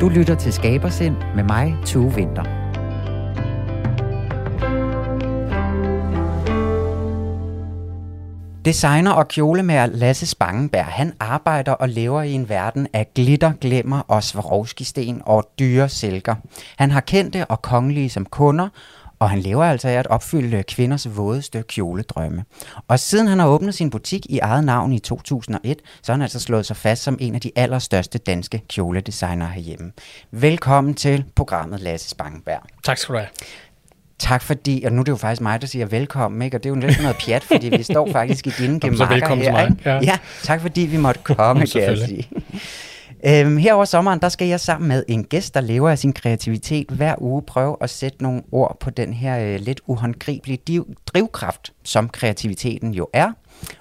Du lytter til Skabersind med mig, Tue Vinter. Designer og kjolemager Lasse Spangenberg, han arbejder og lever i en verden af glitter, glemmer og Swarovski-sten og dyre silker. Han har kendte og kongelige som kunder, og han lever altså af at opfylde kvinders vådeste kjoledrømme. Og siden han har åbnet sin butik i eget navn i 2001, så har han altså slået sig fast som en af de allerstørste danske kjoledesignere herhjemme. Velkommen til programmet Lasse Spangenberg. Tak skal du have. Tak fordi, og nu er det jo faktisk mig, der siger velkommen, ikke? og det er jo lidt noget pjat, fordi vi står faktisk i dine gemakker her. Ikke? Ja. ja, tak fordi vi måtte komme, kan jeg sige. Øhm, her over sommeren, der skal jeg sammen med en gæst, der lever af sin kreativitet, hver uge prøve at sætte nogle ord på den her øh, lidt uhåndgribelige div- drivkraft, som kreativiteten jo er,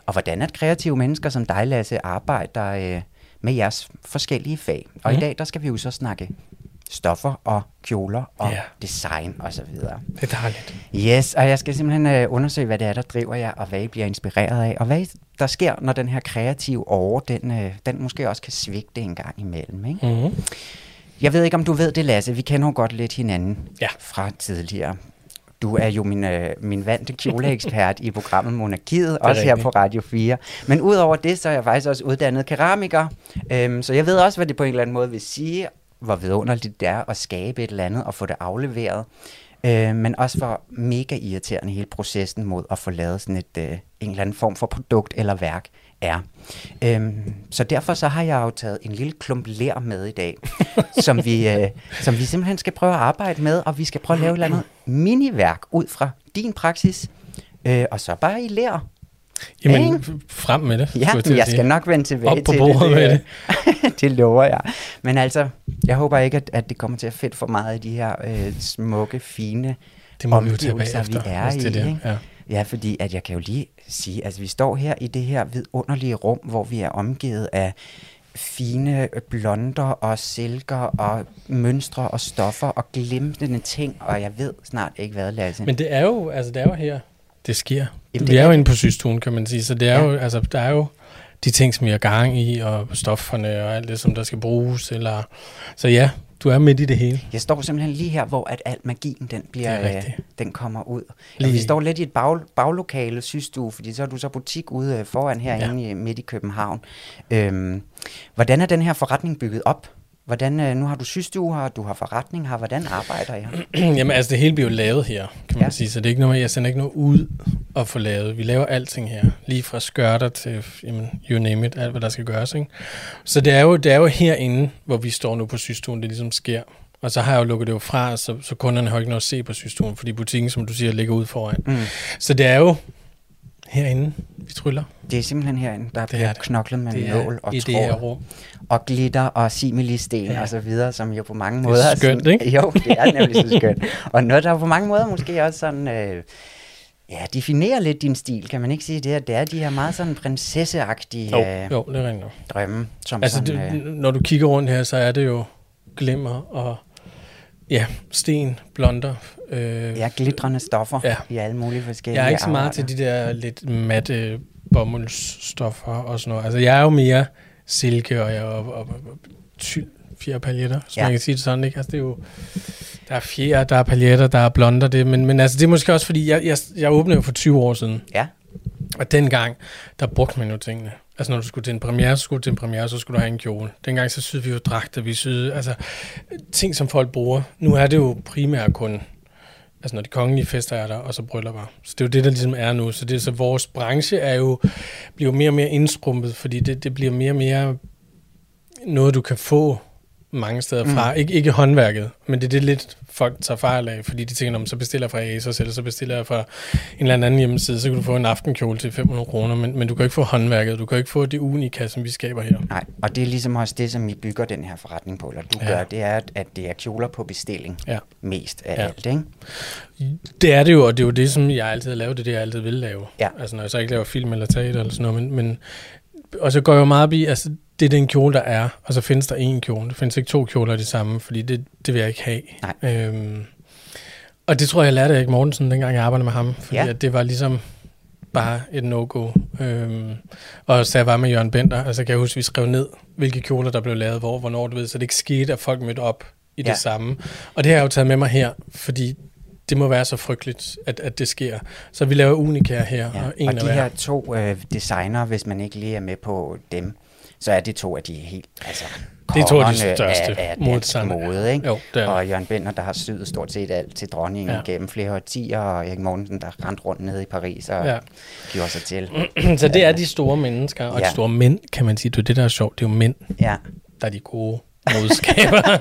og hvordan at kreative mennesker som dig, Lasse, arbejder øh, med jeres forskellige fag. Og mm. i dag, der skal vi jo så snakke stoffer og kjoler og Ja. design og så videre. Det er dejligt. Yes, og jeg skal simpelthen øh, undersøge, hvad det er, der driver jer, og hvad I bliver inspireret af, og hvad der sker, når den her kreative over, den, øh, den måske også kan svigte en gang imellem. Ikke? Mm-hmm. Jeg ved ikke, om du ved det, Lasse. Vi kender jo godt lidt hinanden Ja. fra tidligere. Du er jo min, øh, min vante kjoleekspert i programmet Monarkiet, også her rigtigt. på Radio 4. Men udover det, så er jeg faktisk også uddannet keramiker. Øhm, så jeg ved også, hvad det på en eller anden måde vil sige, hvor vidunderligt det er at skabe et eller andet og få det afleveret. Øh, men også for mega irriterende hele processen mod at få lavet sådan et, øh, en eller anden form for produkt eller værk er. Øhm, så derfor så har jeg jo taget en lille klump ler med i dag, som, vi, øh, som vi simpelthen skal prøve at arbejde med, og vi skal prøve at lave et eller andet miniværk ud fra din praksis, øh, og så bare i ler. Jamen, f- frem med det. Ja, jeg sige. skal nok vende tilbage Op på til bordet det. med det, det lover jeg. Men altså, jeg håber ikke, at, at det kommer til at fedt for meget af de her øh, smukke, fine Det må vi jo vi er det i. det. ikke? Ja. Ja, fordi at jeg kan jo lige sige, altså vi står her i det her vidunderlige rum, hvor vi er omgivet af fine blonder og silker og mønstre og stoffer og glimtende ting, og jeg ved snart ikke hvad, Lasse. Men det er jo, altså det er jo her, det sker. Jamen, det vi er er jo inde på systuen, kan man sige. Så det er Ja. jo, altså, der er jo de ting, som vi har gang i, og stofferne og alt det, som der skal bruges. Eller... Så ja, du er midt i det hele. Jeg står simpelthen lige her, hvor at al magien, den, bliver, er øh, den kommer ud. Lige- vi står lidt i et bag, baglokale, synes du, fordi så er du så butik ude øh, foran herinde ja. midt i København. Øhm, hvordan er den her forretning bygget op? Hvordan, øh, nu har du systue her, du har forretning her, hvordan arbejder jeg? Jamen altså, det hele bliver jo lavet her, kan man Ja. sige. Så det er ikke noget, jeg sender ikke noget ud og få lavet. Vi laver alting her. Lige fra skørter til, jamen, you name it, alt hvad der skal gøres. Ikke? Så det er, jo, det er jo herinde, hvor vi står nu på systuen, det ligesom sker. Og så har jeg jo lukket det jo fra, så, så kunderne har ikke noget at se på systuen, fordi butikken, som du siger, ligger ude foran. Mm. Så det er jo herinde, vi tryller. Det er simpelthen herinde, der bliver er det. knoklet med Det nål er og det her tråd, og glitter og similisten Ja. og så videre, som jo på mange er måder... er skønt, sådan, ikke? Jo, det er nemlig så skønt. Og noget, der på mange måder måske også sådan... Øh, Ja, definerer lidt din stil, kan man ikke sige det? At det er de her meget sådan prinsesseagtige Jo, øh, jo, det er rigtigt. nok. drømme, som Altså, sådan, det, øh, når du kigger rundt her, så er det jo glimmer og ja, sten, blonder. Øh, ja, glitrende stoffer Ja. i alle mulige forskellige jeg er ikke så meget afarter. til de der lidt matte bomuldsstoffer og sådan noget. Altså, jeg er jo mere silke og, jeg, og, og, og tyld fjerpaljetter, så Ja. ja. man kan sige det sådan, ikke? Altså, det er jo, der er fjer, der er paljetter, der er blonder, det, men, men altså, det er måske også, fordi jeg, jeg, jeg åbnede jo for 20 år siden, Ja, og dengang, der brugte man jo tingene. Altså når du skulle til en premiere, så skulle du til en premiere, så skulle du have en kjole. Dengang så syede vi jo dragter, vi syede, altså ting som folk bruger. Nu er det jo primært kun, altså når de kongelige fester er der, og så bryllupper. Så det er jo det, der ligesom er nu. Så det er så vores branche er jo, bliver mere og mere indskrumpet, fordi det, det bliver mere og mere noget, du kan få mange steder fra. Mm. Ikke, ikke håndværket, men det er det lidt folk tager fejl af, fordi de tænker, om så bestiller jeg fra Asos, eller så bestiller jeg fra en eller anden hjemmeside, så kan du få en aftenkjole til 500 kroner, men, men du kan ikke få håndværket, du kan ikke få det unika, som vi skaber her. nej. Og det er ligesom også det, som I bygger den her forretning på, eller du Ja. gør, det er, at- at det er kjoler på bestilling Ja. mest af Ja. alt, ikke? Det er det jo, og det er jo det, som jeg altid har lavet, det er det, jeg altid vil lave. Ja. Altså når jeg så ikke laver film eller teater eller sådan noget, men, men og så går jeg jo meget op i, altså det er den kjole, der er, og så findes der én kjole. Der findes ikke to kjoler af det samme, fordi det, det vil jeg ikke have. Nej. Øhm, og det tror jeg, jeg lærte Erik Mortensen, dengang jeg arbejdede med ham, fordi Ja. at det var ligesom, bare et no-go. Øhm, og så jeg var med Jørgen Bender, altså kan jeg huske, vi skrev ned, hvilke kjoler, der blev lavet hvor, hvornår, du ved, så det ikke skete, at folk mødte op i ja. Det samme. Og det har jeg jo taget med mig her, fordi det må være så frygteligt, at, at det sker. Så vi laver unika her, Ja. og en Og de her to øh, designer, hvis man ikke lige er med på dem, så er det to af de helt, altså, Det er to af de største af, af dansk mode, ikke? Jo, det er Og Jørgen Bender, der har syet stort set alt til dronningen Ja. gennem flere årtier, og Erik Mortensen, der rendte rundt nede i Paris og Ja. gjorde sig til. så det er de store mennesker, og. Ja. de store mænd, kan man sige. Det er det, der er sjovt. Det er jo mænd, Ja, der er de gode modskaber.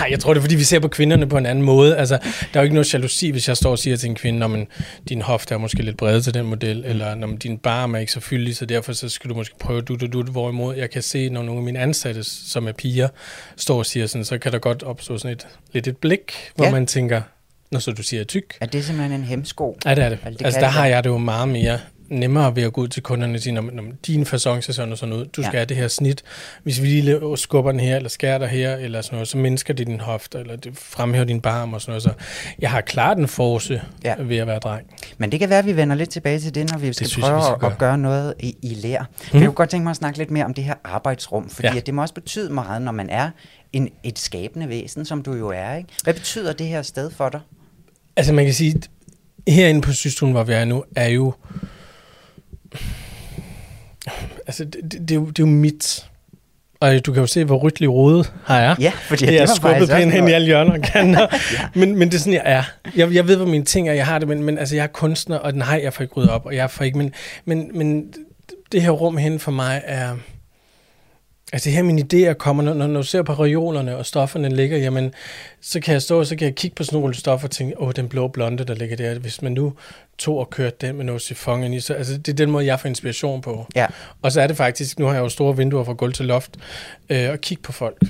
Nej, jeg tror, det er, fordi vi ser på kvinderne på en anden måde. Altså, der er jo ikke noget jalousi, hvis jeg står og siger til en kvinde, når din hofte er måske lidt bred til den model, eller når din barm er ikke så fyldig, så derfor så skal du måske prøve du, du, du, hvorimod jeg kan se, når nogle af mine ansatte, som er piger, står og siger sådan, så kan der godt opstå sådan et, lidt et blik, hvor ja. Man tænker, når så du siger tyk, er det simpelthen en hemsko? Ja, det er det. Altså, det altså, der det har jeg det jo meget mere nemmere ved at gå ud til kunderne og sige, når, når din fasong ser sådan og sådan ud, du skal Ja. have det her snit. Hvis vi lige skubber den her, eller skærer dig her, eller sådan noget, så mindsker det din hofte, eller det fremhæver din barm og sådan noget. Så jeg har klart en force ja. Ved at være dreng. Men det kan være, at vi vender lidt tilbage til det, når vi skal synes prøve vi skal at, gøre. at gøre noget i, i lær. Mm. Mhm. Jeg kunne godt tænke mig at snakke lidt mere om det her arbejdsrum, fordi Ja. ja. det må også betyde meget, når man er en, et skabende væsen, som du jo er. Ikke? Hvad betyder det her sted for dig? Altså man kan sige, herinde på systuen, hvor vi er nu, er jo... Altså, det, det, det, er, jo, det er jo mit. Og du kan jo se, hvor rytlig rodet har jeg. Ja, fordi det er var skubbet pænt hen i alle hjørner og kanter. ja. men, men det er sådan, jeg er. Jeg, jeg ved, hvad mine ting er. Jeg har det, men, men altså, jeg er kunstner, og nej, jeg får ikke ryddet op, og jeg får ikke... Men, men, men det her rum hen for mig er... Altså det her mine idéer kommer, når, når, du ser på reolerne og stofferne ligger, jamen, så kan jeg stå, og så kan jeg kigge på sådan nogle stoffer og tænke, åh, den blå blonde, der ligger der, hvis man nu tog og kørte den med noget ind i, så altså, det er den måde, jeg får inspiration på. Ja, Og så er det faktisk, nu har jeg jo store vinduer fra gulv til loft, øh, og kigge på folk.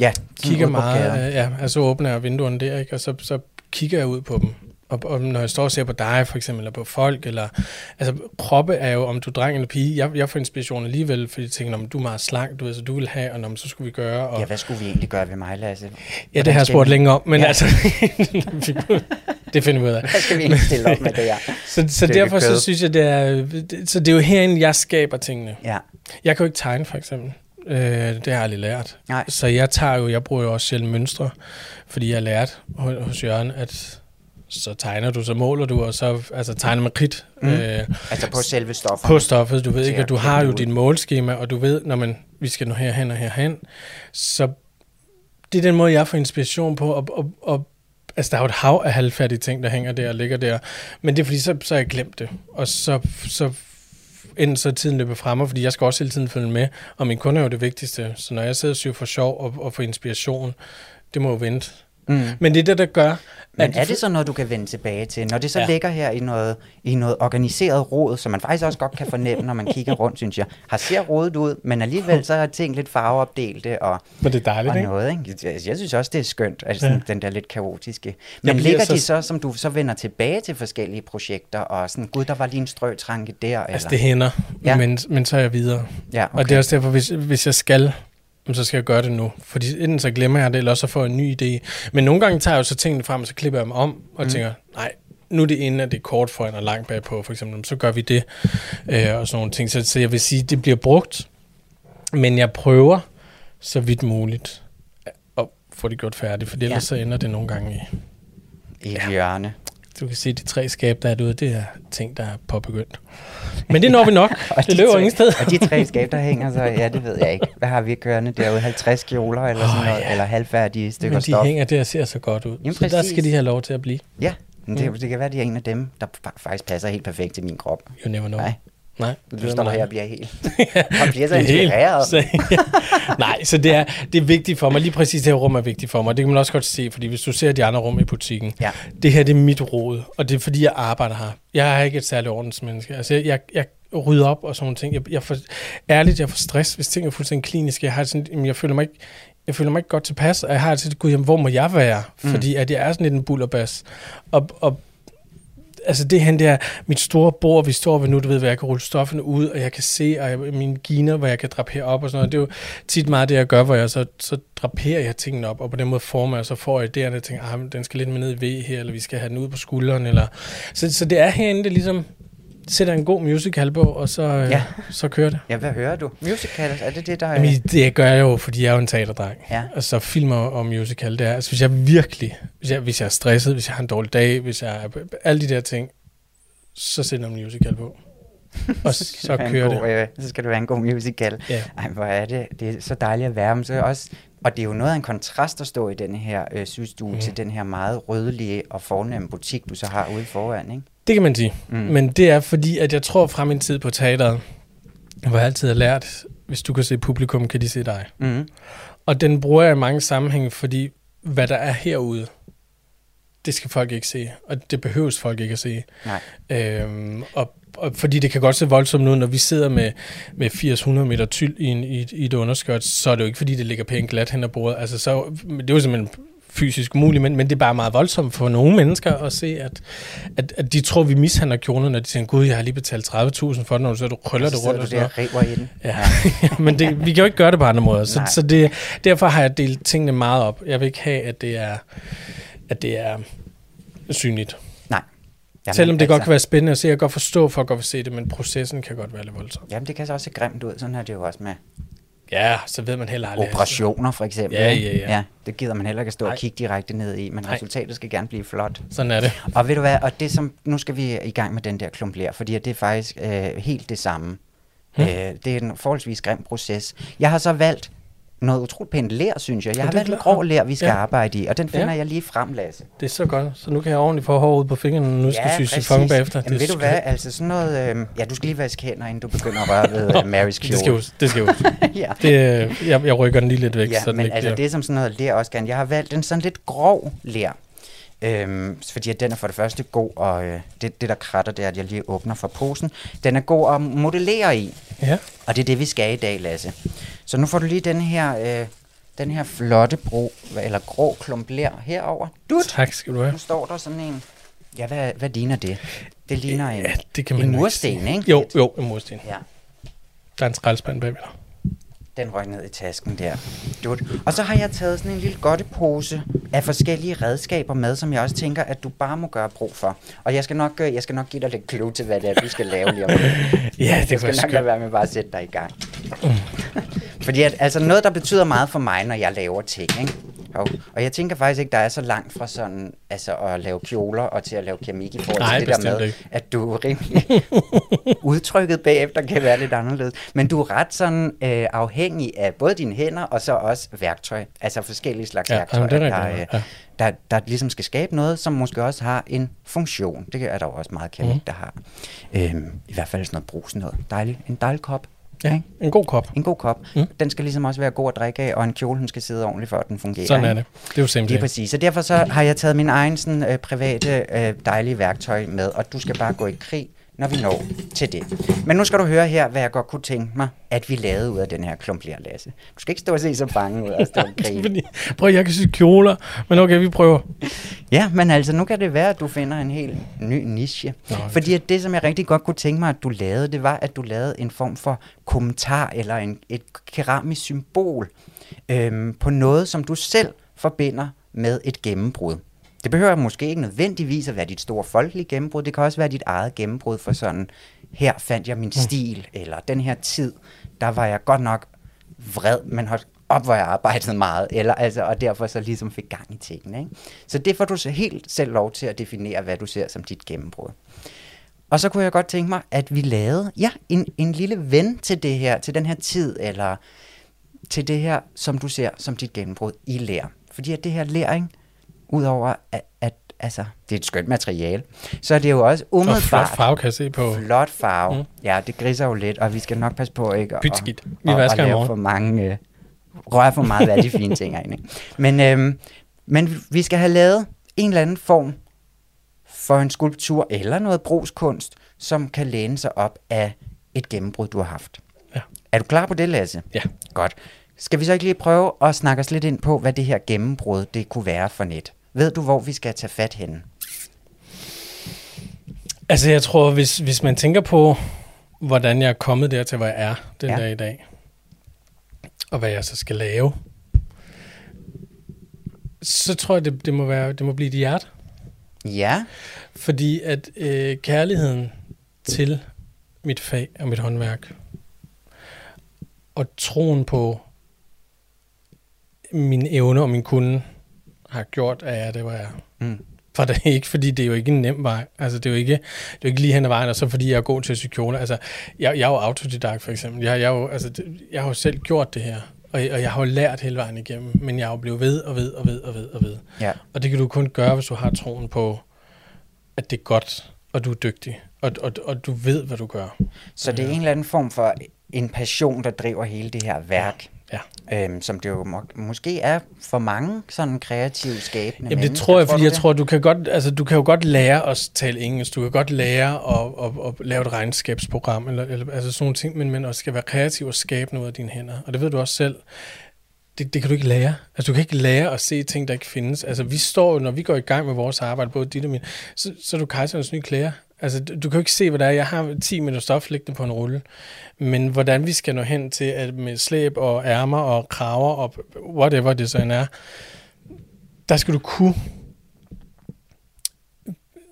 ja. Kigger meget, øh, ja, altså åbner jeg vinduerne der, ikke? og så, så kigger jeg ud på dem. Og, og når jeg står og ser på dig, for eksempel, eller på folk, eller... Altså, kroppe er jo, om du er dreng eller pige. Jeg, jeg får inspiration alligevel, fordi jeg tænker, om du er meget slank, du ved, så du vil have, og når, så skulle vi gøre. Og, Ja, hvad skulle vi egentlig gøre ved mig, Lasse? ja, det har jeg spurgt vi- længe om, men Ja. altså... det finder vi ud af. Hvad skal vi egentlig stille op med det her? Så, så Stykke derfor så synes jeg, det er... Det, så det er jo herinde, jeg skaber tingene. Ja, Jeg kan jo ikke tegne, for eksempel. Øh, det har jeg aldrig lært. nej. Så jeg tager jo, jeg bruger jo også sjældent mønstre, fordi jeg har lært ho- hos Jørgen, at så tegner du, så måler du, og så altså, tegner med kridt Mm. øh, Altså på selve stofferne. på stoffet. Du ved ikke, at du har jo din målskema, og du ved, når man, vi skal nu herhen og herhen. Så det er den måde, jeg får inspiration på, og, og, og altså, der er jo et hav af halvfærdige ting, der hænger der og ligger der. Men det er fordi, så, så har jeg glemt det. Og så, så enten så tiden løbet frem, fordi jeg skal også hele tiden følge med, og min kunde er jo det vigtigste. Så når jeg sidder og syr for sjov og, og for inspiration, det må jo vente. Mm. Men det er det, der gør... Men er det så noget, du kan vende tilbage til? Når det så Ja. ligger her i noget, i noget organiseret råd, som man faktisk også godt kan fornemme, når man kigger rundt, synes jeg. Har ser rodet ud, men alligevel så er ting lidt farveopdelte og, Men det er dejligt, og ikke? noget. Ikke? Jeg, jeg synes også, det er skønt, altså Ja. den der lidt kaotiske. Men ligger så- de så, som du så vender tilbage til forskellige projekter, og sådan, gud, der var lige en strøtranke der, Altså, eller? det hænder, ja. Men, men så er jeg videre. ja, Okay. Og det er også derfor, hvis, hvis jeg skal, så skal jeg gøre det nu. Fordi enten så glemmer jeg det, eller så får jeg en ny idé. Men nogle gange tager jeg jo så tingene frem, og så klipper jeg dem om, og mm. tænker, nej, nu er det inden, at det er kort foran og langt bagpå, for eksempel, så gør vi det, øh, og sådan nogle ting. Så, så jeg vil sige, det bliver brugt, men jeg prøver så vidt muligt at få det gjort færdigt, for ellers Ja. så ender det nogle gange i... i et hjørne. Du kan se, de tre skab, der er derude, det er ting, der er påbegyndt. Men det når vi nok. Og det de løber tre- ingen sted. Og de tre skab, der hænger så, ja, det ved jeg ikke. Hvad har vi kørende derude? 50 kjoler eller sådan Åh, noget, ja. eller halvfærdige stykker Men de stof? hænger der og ser så godt ud. Jamen, så der præcis. skal de have lov til at blive. Ja, men det, Mm. det kan være, de er en af dem, der fa- faktisk passer helt perfekt til min krop. You never know. Nej, Nej. du står her og bliver helt... og bliver så Det er inspireret. Så, ja. Nej, så det er, det er vigtigt for mig. Lige præcis det her rum er vigtigt for mig. Det kan man også godt se, fordi hvis du ser de andre rum i butikken, Ja. det her det er mit råd, og det er fordi, jeg arbejder her. Jeg er ikke et særligt ordensmenneske. Altså, jeg, jeg, jeg rydder op og sådan nogle ting. Jeg, jeg får, ærligt, jeg får stress, hvis ting er fuldstændig kliniske. Jeg, har det sådan, jeg føler mig ikke jeg føler mig ikke godt tilpas, og jeg har altid, gud, jamen, hvor må jeg være? Mm. Fordi at jeg er sådan lidt en bullerbas. Og, og altså det her der, mit store bord, vi står ved nu, du ved, hvor jeg kan rulle stofferne ud, og jeg kan se, og jeg, mine giner, hvor jeg kan drapere op og sådan noget. Det er jo tit meget det, jeg gør, hvor jeg så, så draperer jeg tingene op, og på den måde former jeg, så får jeg idéerne, og tænker, ah, den skal lidt mere ned i V her, eller vi skal have den ud på skulderen, eller... Så, så det er herinde, det ligesom, sætter en god musical på, og så, øh, Ja. så kører det. Ja, hvad hører du? Musical, er det det, der er... Jamen, det gør jeg jo, fordi jeg er jo en teaterdreng. Ja. Altså film og, musical, det er, altså hvis jeg virkelig, hvis jeg, hvis jeg er stresset, hvis jeg har en dårlig dag, hvis jeg er, alle de der ting, så sætter jeg en musical på. Og så, så kører god, det. Øh, så skal det være en god musical. Ja. Ej, hvor er det, det er så dejligt at være med. Så også, og det er jo noget af en kontrast at stå i den her øh, sygestue Mm. til den her meget rødlige og fornemme butik, du så har ude foran, ikke? Det kan man sige. Mm. Men det er fordi, at jeg tror fra min tid på teateret, hvor jeg altid har lært, hvis du kan se publikum, kan de se dig. Mm. Og den bruger jeg i mange sammenhænge, fordi hvad der er herude, det skal folk ikke se. Og det behøves folk ikke at se. Nej. Øhm, og, og fordi det kan godt se voldsomt ud, når vi sidder med, med 80-100 meter tyld i, en, i, i et underskørt, så er det jo ikke, fordi det ligger pænt glat hen ad bordet. Altså, så, det er jo simpelthen fysisk umuligt, men, men det er bare meget voldsomt for nogle mennesker at se, at, at, at de tror, vi mishandler kjoler, når de siger, gud, jeg har lige betalt 30.000 for den, du så du krøller Og så det rundt. Og du sådan der og i den. Ja. men det, vi kan jo ikke gøre det på andre måder. Så, Nej. så det, derfor har jeg delt tingene meget op. Jeg vil ikke have, at det er, at det er synligt. Nej. Jamen, Selvom det altså, godt kan være spændende at se, jeg godt forstå, at folk godt vil se det, men processen kan godt være lidt voldsom. Jamen, det kan så også se grimt ud. Sådan er det jo også med Ja, så ved man heller aldrig. operationer, for eksempel. Ja, ja, ja. ja. Det gider man heller ikke at stå Nej. og kigge direkte ned i, men Nej. resultatet skal gerne blive flot. Sådan er det. Og ved du hvad, og det som, nu skal vi i gang med den der klumpler, fordi at det er faktisk øh, helt det samme. Hmm. Øh, det er en forholdsvis grim proces. Jeg har så valgt noget utroligt pænt lær, synes jeg. Jeg Ja, har det valgt en grå lær, vi skal Ja. ja. arbejde i, og den finder Ja. ja. jeg lige frem, Lasse. Det er så godt. Så nu kan jeg ordentligt få hår ud på fingrene, nu skal ja, sy chifon bagefter. Jamen, ved du hvad, altså sådan noget... Øh, ja, du skal lige vaske hænder, inden du begynder at røre ved uh, Marys kjole. Det skal jo, det skal jo. ja. Det, øh, jeg, jeg rykker den lige lidt væk, Ja, så men ikke altså bliver... det er som sådan noget ler også gerne. Jeg har valgt en sådan lidt grov ler. Øhm, fordi at den er for det første god, og øh, det, det der kratter, det er, at jeg lige åbner for posen. Den er god at modellere i, Ja, og det er det, vi skal i dag, Lasse. Så nu får du lige den her, øh, den her flotte bro, eller grå klump ler herover. Dut! tak skal du have. Nu står der sådan en... Ja, hvad, hvad ligner det? Det ligner en, Ja, det kan man en mursten, ikke? Jo, jo, en mursten. Ja, Der er en skraldespand bagved dig. den røg ned i tasken der. Dut. Og så har jeg taget sådan en lille godtepose af forskellige redskaber med, som jeg også tænker, at du bare må gøre brug for. Og jeg skal nok, øh, jeg skal nok give dig lidt clue til, hvad det er, du skal lave lige om lidt. Ja, det Jeg skal nok lade være med bare at sætte dig i gang. Fordi at, altså noget, der betyder meget for mig, når jeg laver ting, ikke? Jo. Og jeg tænker faktisk ikke, der er så langt fra sådan, altså at lave kjoler og til at lave keramik i forhold Nej, til det der med, ikke. at du er rimelig udtrykket bagefter kan være lidt anderledes. Men du er ret sådan øh, afhængig af både dine hænder og så også værktøj. Altså forskellige slags Ja, jamen, er der, rigtigt, øh, ja. der, der ligesom skal skabe noget, som måske også har en funktion. Det er der jo også meget keramik, Mhm. der har. Øhm, I hvert fald sådan noget brus noget. Dejlig, en dejlig kop. Ja, ikke? en god kop. En god kop. Mm. Den skal ligesom også være god at drikke af, og en kjole, den skal sidde ordentligt, for at den fungerer. Sådan er det. Det er jo simpelthen. Lige præcis. Så derfor så har jeg taget min egen sådan, øh, private øh, dejlige værktøj med, og du skal bare gå i krig, når vi når til det. Men nu skal du høre her, hvad jeg godt kunne tænke mig, at vi lavede ud af den her klumpler, Lasse. Du skal ikke stå og se så bange ud og stå og prøv, jeg kan sy kjoler, men okay, vi prøver. Ja, men altså, nu kan det være, at du finder en helt ny niche. Nå, Fordi at det, som jeg rigtig godt kunne tænke mig, at du lavede, det var, at du lavede en form for kommentar eller en, et keramisk symbol øhm, på noget, som du selv forbinder med et gennembrud. Det behøver måske ikke nødvendigvis at være dit store folkelige gennembrud. Det kan også være dit eget gennembrud for sådan, her fandt jeg min stil, eller den her tid, der var jeg godt nok vred, men hold op, hvor jeg arbejdede meget, eller, altså, og derfor så ligesom fik gang i tingene. Ikke? Så det får du så helt selv lov til at definere, hvad du ser som dit gennembrud. Og så kunne jeg godt tænke mig, at vi lavede ja, en, en lille ven til det her, til den her tid, eller til det her, som du ser som dit gennembrud i lær. Fordi at det her læring, udover at, at altså, det er et skønt materiale, så er det jo også Og flot umiddelbart farve kan jeg se på. flot farve. Mm. Ja, det griser jo lidt, og vi skal nok passe på ikke at, Pytskidt. Vi at, vasker lave for mange, øh, røre for meget af de fine ting herinde. Men, øhm, men vi skal have lavet en eller anden form for en skulptur eller noget brugskunst, som kan læne sig op af et gennembrud, du har haft. Ja. Er du klar på det, Lasse? Ja. Godt. Skal vi så ikke lige prøve at snakke os lidt ind på, hvad det her gennembrud, det kunne være for net? Ved du, hvor vi skal tage fat henne? Altså, jeg tror, hvis, hvis man tænker på, hvordan jeg er kommet der til, hvor jeg er den Ja. dag i dag, og hvad jeg så skal lave, så tror jeg, det, det, må, være, det må blive et hjerte. Ja, Fordi at øh, kærligheden til mit fag og mit håndværk. Og troen på mine evner og min kunde har gjort, at jeg det, hvor jeg. Mm. For det er ikke, fordi det er jo ikke en nem vej. Altså, det er jo ikke, det er jo ikke lige hen ad vejen, og så fordi jeg er god til at sy kjoler. Altså, jeg, jeg er jo autodidakt, for eksempel. Jeg, jeg, er jo, altså, det- jeg har jo selv gjort det her, og, og jeg har jo lært hele vejen igennem, men jeg er jo blevet ved og ved og ved og ved og ved. Ja. Og det kan du kun gøre, hvis du har troen på, at det er godt, og du er dygtig, og, og, og du ved, hvad du gør. Så det er en eller anden form for en passion, der driver hele det her værk. Ja. Øhm, som det jo må, måske er for mange sådan kreative skabende Jamen det mennesker. tror jeg, fordi jeg det? tror, du kan godt, altså du kan jo godt lære at tale engelsk, du kan godt lære at, at, at lave et regnskabsprogram, eller, eller altså sådan nogle ting, men, men også skal være kreativ og skabe noget af dine hænder. Og det ved du også selv. Det, det kan du ikke lære. Altså du kan ikke lære at se ting, der ikke findes. Altså vi står jo, når vi går i gang med vores arbejde, både dit og min, så, så er du kejserens nye klæder. Altså du, du kan jo ikke se, hvad der er. Jeg har 10 meter stof liggende på en rulle. Men hvordan vi skal nå hen til, at med slæb og ærmer og kraver og whatever det så end er, der skal du kunne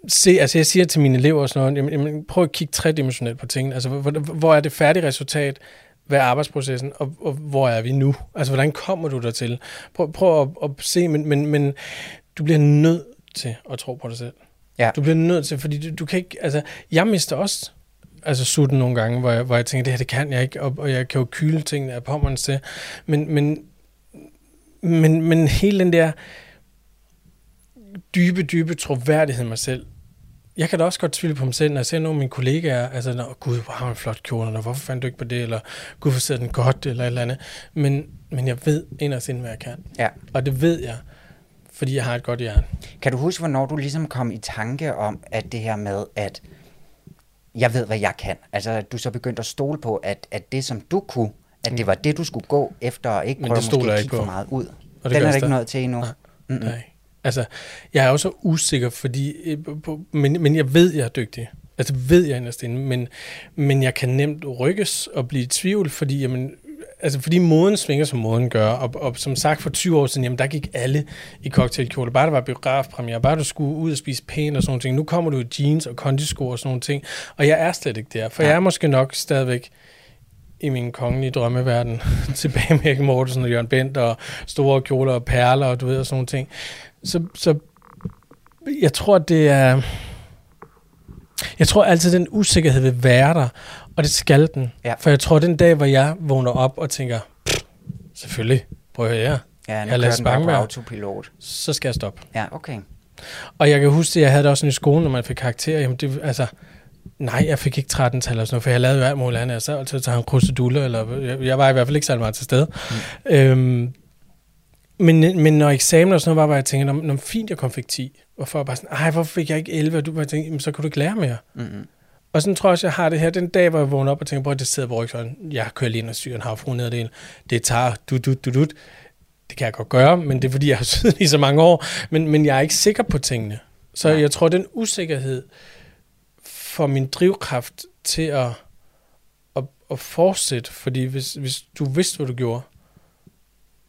se, altså jeg siger til mine elever og sådan noget, jamen, jamen, prøv at kigge tredimensionelt på tingene. Altså, hvor, hvor er det færdige resultat? Hvad er arbejdsprocessen? Og, og hvor er vi nu? Altså, hvordan kommer du dertil? Prøv, prøv at, at se, men, men, men du bliver nødt til at tro på dig selv. Ja. Du bliver nødt til, fordi du, du kan ikke, altså, jeg mister også altså sutten nogle gange, hvor jeg, hvor jeg tænker, det her, det kan jeg ikke, og, og jeg kan jo kyle tingene af pommerens til. Men, men, men, men hele den der dybe, dybe troværdighed i mig selv, jeg kan da også godt tvivle på mig selv, når jeg ser nogle af mine kollegaer, altså, når, gud, hvor har man en flot kjole, eller hvorfor fandt du ikke på det, eller gud, hvor sidder den godt, eller et eller andet. Men, men jeg ved inderst inden, hvad jeg kan. Ja. Og det ved jeg, fordi jeg har et godt hjerte. Kan du huske, hvornår du ligesom kom i tanke om, at det her med, at jeg ved, hvad jeg kan? Altså, at du så begyndte at stole på, at, at det, som du kunne, at det var det, du skulle gå efter, og ikke prøve måske at kigge for på. meget ud. Og det Den er der ikke noget til endnu. Nej. Mm-mm. Nej. Altså, jeg er også usikker, fordi, øh, men, men jeg ved, jeg er dygtig. Altså, ved jeg inderst inde, men, men jeg kan nemt rykkes og blive i tvivl, fordi, jamen, altså, fordi moden svinger, som moden gør, og, og som sagt for 20 år siden, jamen, der gik alle i cocktailkjole. Bare der var biografpremiere, bare du skulle ud og spise pænt og sådan ting. Nu kommer du i jeans og kondisko og sådan nogle ting, og jeg er slet ikke der, for Nej. jeg er måske nok stadigvæk i min kongelige drømmeverden tilbage med Mortensen og Jørgen Bent og store kjoler og perler og du ved og sådan nogle ting. Så, så jeg tror, det er... Jeg tror altid, den usikkerhed vil være der, og det skal den. Ja. For jeg tror, den dag, hvor jeg vågner op og tænker, "Pff, selvfølgelig, prøv at høre her, Ja, nu Jeg kører den bare på autopilot. så skal jeg stoppe. Ja, okay. Og jeg kan huske, at jeg havde det også sådan i skolen, når man fik karakterer. Jamen, det, altså, nej, jeg fik ikke 13 tal og sådan noget, for jeg lavede jo alt muligt andet. Jeg sad altid til en krusedulle, eller jeg, jeg, var i hvert fald ikke særlig meget til stede. Mm. Øhm, men, men når eksamen og sådan noget var, hvor jeg tænkte, når, fint jeg kom fik 10, hvorfor jeg bare sådan, ej, hvorfor fik jeg ikke 11? Og du bare tænkte, så kan du ikke lære mere. Mm-hmm. Og sådan tror jeg også, jeg har det her. Den dag, hvor jeg vågner op og tænker, prøv, det sidder på rygsøjlen. Jeg kører lige ind og syr en havfru ned det. Det tager du, du, du, du. Det kan jeg godt gøre, men det er fordi, jeg har syet i så mange år. Men, men jeg er ikke sikker på tingene. Så Nej. jeg tror, den usikkerhed får min drivkraft til at, at, at fortsætte. Fordi hvis, hvis du vidste, hvad du gjorde,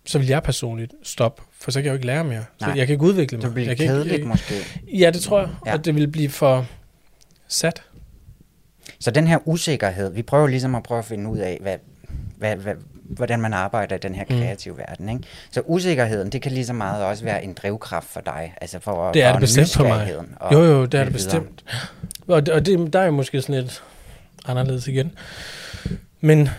så vil jeg personligt stoppe. For så kan jeg jo ikke lære mere. Så Nej. jeg kan ikke udvikle mig. Det bliver jeg kan kedeligt ikke, måske. Ja, det tror jeg. Ja. Og det vil blive for sat. Så den her usikkerhed, vi prøver ligesom at prøve at finde ud af, hvad, hvad, hvad, hvordan man arbejder i den her Mm. kreative mm. verden. Ikke? Så usikkerheden, det kan lige så meget også være en drivkraft for dig. Altså for, Det er for det bestemt for mig. Jo, jo, det er det bestemt. Og, det- og det, der er jo måske sådan lidt anderledes igen. Men,